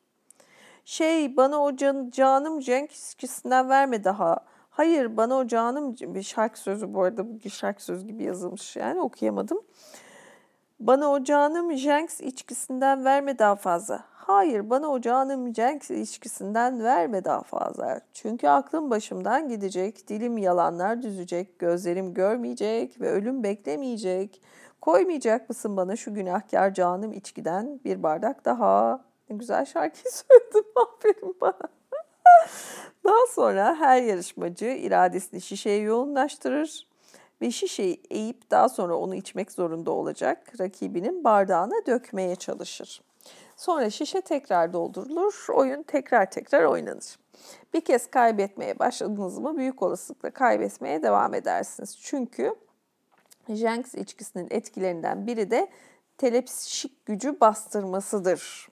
A: Şey bana o can, canım Jenks içkisinden verme daha. Hayır bana o canım bir şarkı sözü bu arada bu şarkı sözü gibi yazılmış yani okuyamadım. Bana o canım Jenks içkisinden verme daha fazla. Hayır bana o canım Jenks ilişkisinden verme daha fazla. Çünkü aklım başımdan gidecek, dilim yalanlar düzecek, gözlerim görmeyecek ve ölüm beklemeyecek. Koymayacak mısın bana şu günahkar canım içkiden bir bardak daha? Ne güzel şarkı söyledim aferin bana. daha sonra her yarışmacı iradesini şişeye yoğunlaştırır ve şişeyi eğip daha sonra onu içmek zorunda olacak rakibinin bardağına dökmeye çalışır. Sonra şişe tekrar doldurulur, oyun tekrar tekrar oynanır. Bir kez kaybetmeye başladınız mı büyük olasılıkla kaybetmeye devam edersiniz. Çünkü Jenks içkisinin etkilerinden biri de telepsik gücü bastırmasıdır.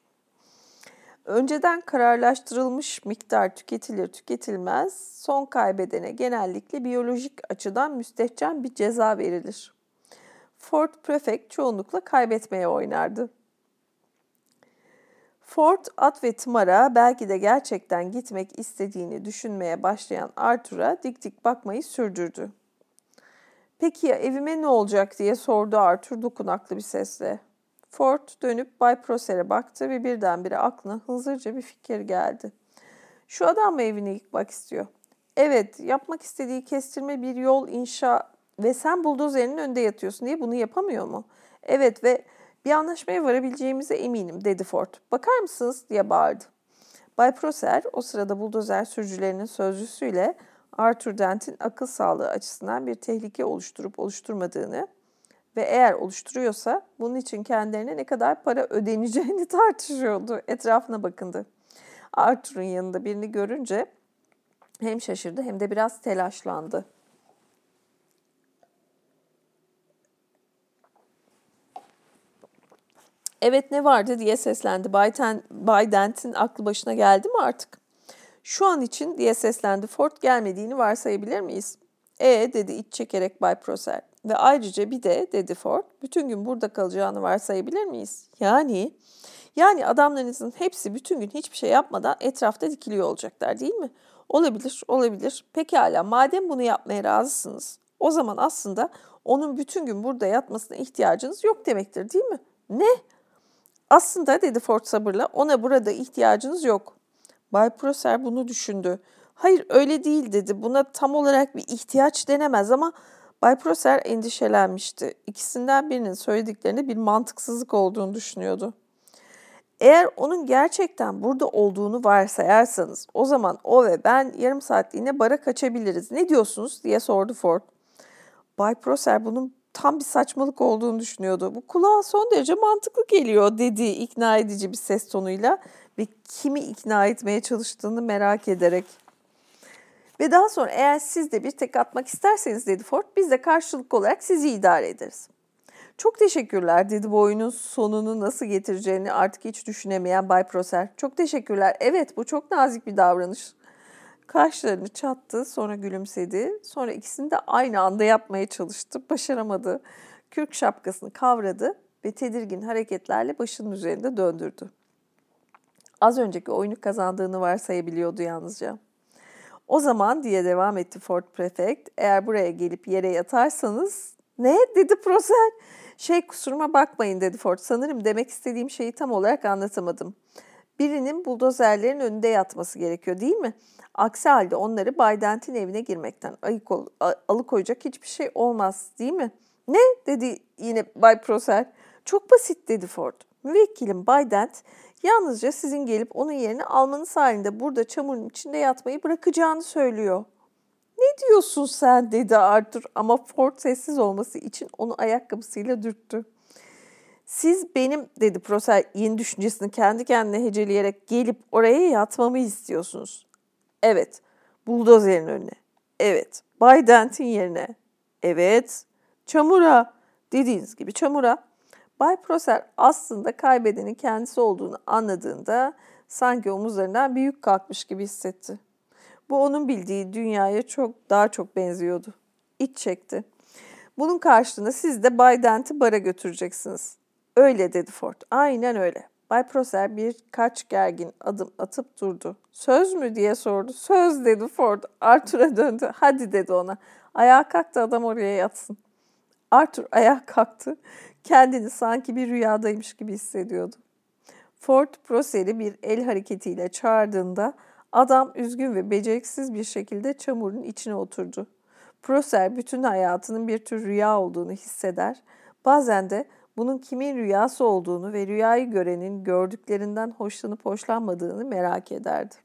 A: Önceden kararlaştırılmış miktar tüketilir tüketilmez, son kaybedene genellikle biyolojik açıdan müstehcen bir ceza verilir. Ford Prefect çoğunlukla kaybetmeye oynardı. Ford at ve tımara belki de gerçekten gitmek istediğini düşünmeye başlayan Arthur'a dik dik bakmayı sürdürdü. Peki ya evime ne olacak diye sordu Arthur dokunaklı bir sesle. Ford dönüp Bay Prosser'e baktı ve birdenbire aklına hızlıca bir fikir geldi. Şu adam mı evini yıkmak istiyor? Evet, yapmak istediği kestirme bir yol inşa ve sen buldozerinin önünde yatıyorsun diye bunu yapamıyor mu? Evet ve bir anlaşmaya varabileceğimize eminim dedi Ford. Bakar mısınız diye bağırdı. Bay Prosser o sırada buldozer sürücülerinin sözcüsüyle Arthur Dent'in akıl sağlığı açısından bir tehlike oluşturup oluşturmadığını ve eğer oluşturuyorsa bunun için kendilerine ne kadar para ödeneceğini tartışıyordu. Etrafına bakındı. Arthur'un yanında birini görünce hem şaşırdı hem de biraz telaşlandı. Evet ne vardı diye seslendi. Biden, Biden'in aklı başına geldi mi artık? Şu an için diye seslendi. Ford gelmediğini varsayabilir miyiz? E dedi iç çekerek Bay Prosser. Ve ayrıca bir de dedi Ford bütün gün burada kalacağını varsayabilir miyiz? Yani yani adamlarınızın hepsi bütün gün hiçbir şey yapmadan etrafta dikiliyor olacaklar değil mi? Olabilir, olabilir. Pekala madem bunu yapmaya razısınız o zaman aslında onun bütün gün burada yatmasına ihtiyacınız yok demektir değil mi? Ne? Aslında dedi Ford sabırla ona burada ihtiyacınız yok. Bay Prosser bunu düşündü. Hayır öyle değil dedi. Buna tam olarak bir ihtiyaç denemez ama Bay Prosser endişelenmişti. İkisinden birinin söylediklerinde bir mantıksızlık olduğunu düşünüyordu. Eğer onun gerçekten burada olduğunu varsayarsanız o zaman o ve ben yarım saatliğine bara kaçabiliriz. Ne diyorsunuz diye sordu Ford. Bay Prosser bunun tam bir saçmalık olduğunu düşünüyordu. Bu kulağa son derece mantıklı geliyor dedi ikna edici bir ses tonuyla ve kimi ikna etmeye çalıştığını merak ederek. Ve daha sonra eğer siz de bir tek atmak isterseniz dedi Ford biz de karşılık olarak sizi idare ederiz. Çok teşekkürler dedi bu oyunun sonunu nasıl getireceğini artık hiç düşünemeyen Bay Prosser. Çok teşekkürler. Evet bu çok nazik bir davranış. Kaşlarını çattı, sonra gülümsedi. Sonra ikisini de aynı anda yapmaya çalıştı. Başaramadı. Kürk şapkasını kavradı ve tedirgin hareketlerle başının üzerinde döndürdü. Az önceki oyunu kazandığını varsayabiliyordu yalnızca. O zaman diye devam etti Ford Prefect, eğer buraya gelip yere yatarsanız ne dedi Prosel? Şey kusuruma bakmayın dedi Ford. Sanırım demek istediğim şeyi tam olarak anlatamadım. Birinin buldozerlerin önünde yatması gerekiyor değil mi? Aksi halde onları Bay Dent'in evine girmekten ayık ol, alıkoyacak hiçbir şey olmaz değil mi? Ne dedi yine Bay Prosel. Çok basit dedi Ford. Müvekkilim Bay Dent yalnızca sizin gelip onun yerini almanız halinde burada çamurun içinde yatmayı bırakacağını söylüyor. Ne diyorsun sen dedi Arthur ama Ford sessiz olması için onu ayakkabısıyla dürttü. Siz benim dedi Prosel yeni düşüncesini kendi kendine heceleyerek gelip oraya yatmamı istiyorsunuz. Evet. Buldozer'in önüne. Evet. Bay Dent'in yerine. Evet. Çamura. Dediğiniz gibi çamura. Bay Prosser aslında kaybedenin kendisi olduğunu anladığında sanki omuzlarından büyük kalkmış gibi hissetti. Bu onun bildiği dünyaya çok daha çok benziyordu. İç çekti. Bunun karşılığında siz de Bay Dent'i bara götüreceksiniz. Öyle dedi Ford. Aynen öyle. Bay Prosser birkaç gergin adım atıp durdu. Söz mü diye sordu. Söz dedi Ford. Arthur'a döndü. Hadi dedi ona. Ayağa kalktı adam oraya yatsın. Arthur ayağa kalktı. Kendini sanki bir rüyadaymış gibi hissediyordu. Ford Prosser'i bir el hareketiyle çağırdığında adam üzgün ve beceriksiz bir şekilde çamurun içine oturdu. Prosser bütün hayatının bir tür rüya olduğunu hisseder. Bazen de bunun kimin rüyası olduğunu ve rüyayı görenin gördüklerinden hoşlanıp hoşlanmadığını merak ederdi.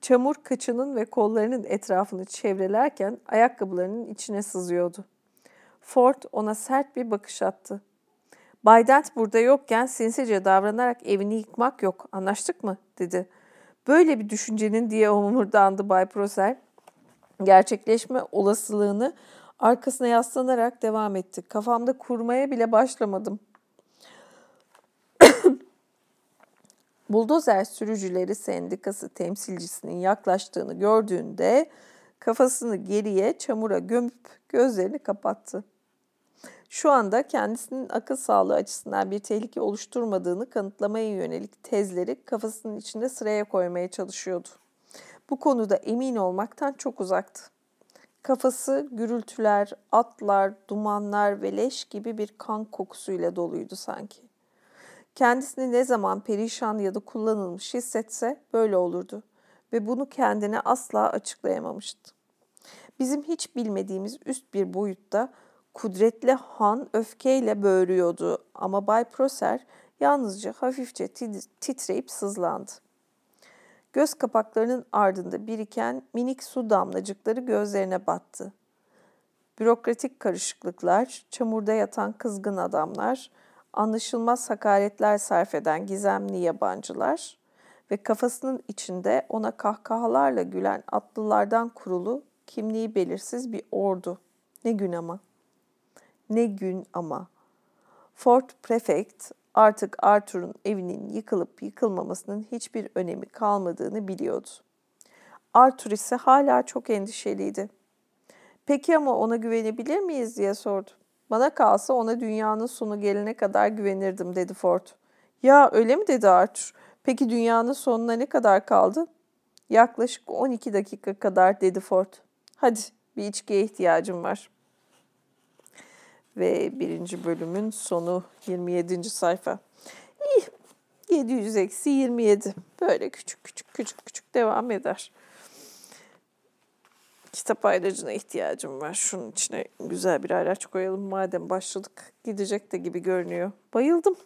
A: Çamur kıçının ve kollarının etrafını çevrelerken ayakkabılarının içine sızıyordu. Ford ona sert bir bakış attı. Bay Dent burada yokken sinsice davranarak evini yıkmak yok, anlaştık mı? dedi. Böyle bir düşüncenin diye omurdandı Bay Prosser. Gerçekleşme olasılığını Arkasına yaslanarak devam etti. Kafamda kurmaya bile başlamadım. Buldozer sürücüleri sendikası temsilcisinin yaklaştığını gördüğünde kafasını geriye çamura gömüp gözlerini kapattı. Şu anda kendisinin akıl sağlığı açısından bir tehlike oluşturmadığını kanıtlamaya yönelik tezleri kafasının içinde sıraya koymaya çalışıyordu. Bu konuda emin olmaktan çok uzaktı. Kafası gürültüler, atlar, dumanlar ve leş gibi bir kan kokusuyla doluydu sanki. Kendisini ne zaman perişan ya da kullanılmış hissetse böyle olurdu ve bunu kendine asla açıklayamamıştı. Bizim hiç bilmediğimiz üst bir boyutta kudretli Han öfkeyle böğürüyordu ama Bay Prosser yalnızca hafifçe titreyip sızlandı. Göz kapaklarının ardında biriken minik su damlacıkları gözlerine battı. Bürokratik karışıklıklar, çamurda yatan kızgın adamlar, anlaşılmaz hakaretler sarf eden gizemli yabancılar ve kafasının içinde ona kahkahalarla gülen atlılardan kurulu kimliği belirsiz bir ordu. Ne gün ama. Ne gün ama. Fort Prefect Artık Arthur'un evinin yıkılıp yıkılmamasının hiçbir önemi kalmadığını biliyordu. Arthur ise hala çok endişeliydi. Peki ama ona güvenebilir miyiz diye sordu. Bana kalsa ona dünyanın sonu gelene kadar güvenirdim dedi Ford. Ya öyle mi dedi Arthur. Peki dünyanın sonuna ne kadar kaldı? Yaklaşık 12 dakika kadar dedi Ford. Hadi bir içkiye ihtiyacım var. Ve birinci bölümün sonu 27. sayfa. İyi. 700 eksi 27. Böyle küçük küçük küçük küçük devam eder. Kitap ayracına ihtiyacım var. Şunun içine güzel bir ayraç koyalım. Madem başladık gidecek de gibi görünüyor. Bayıldım.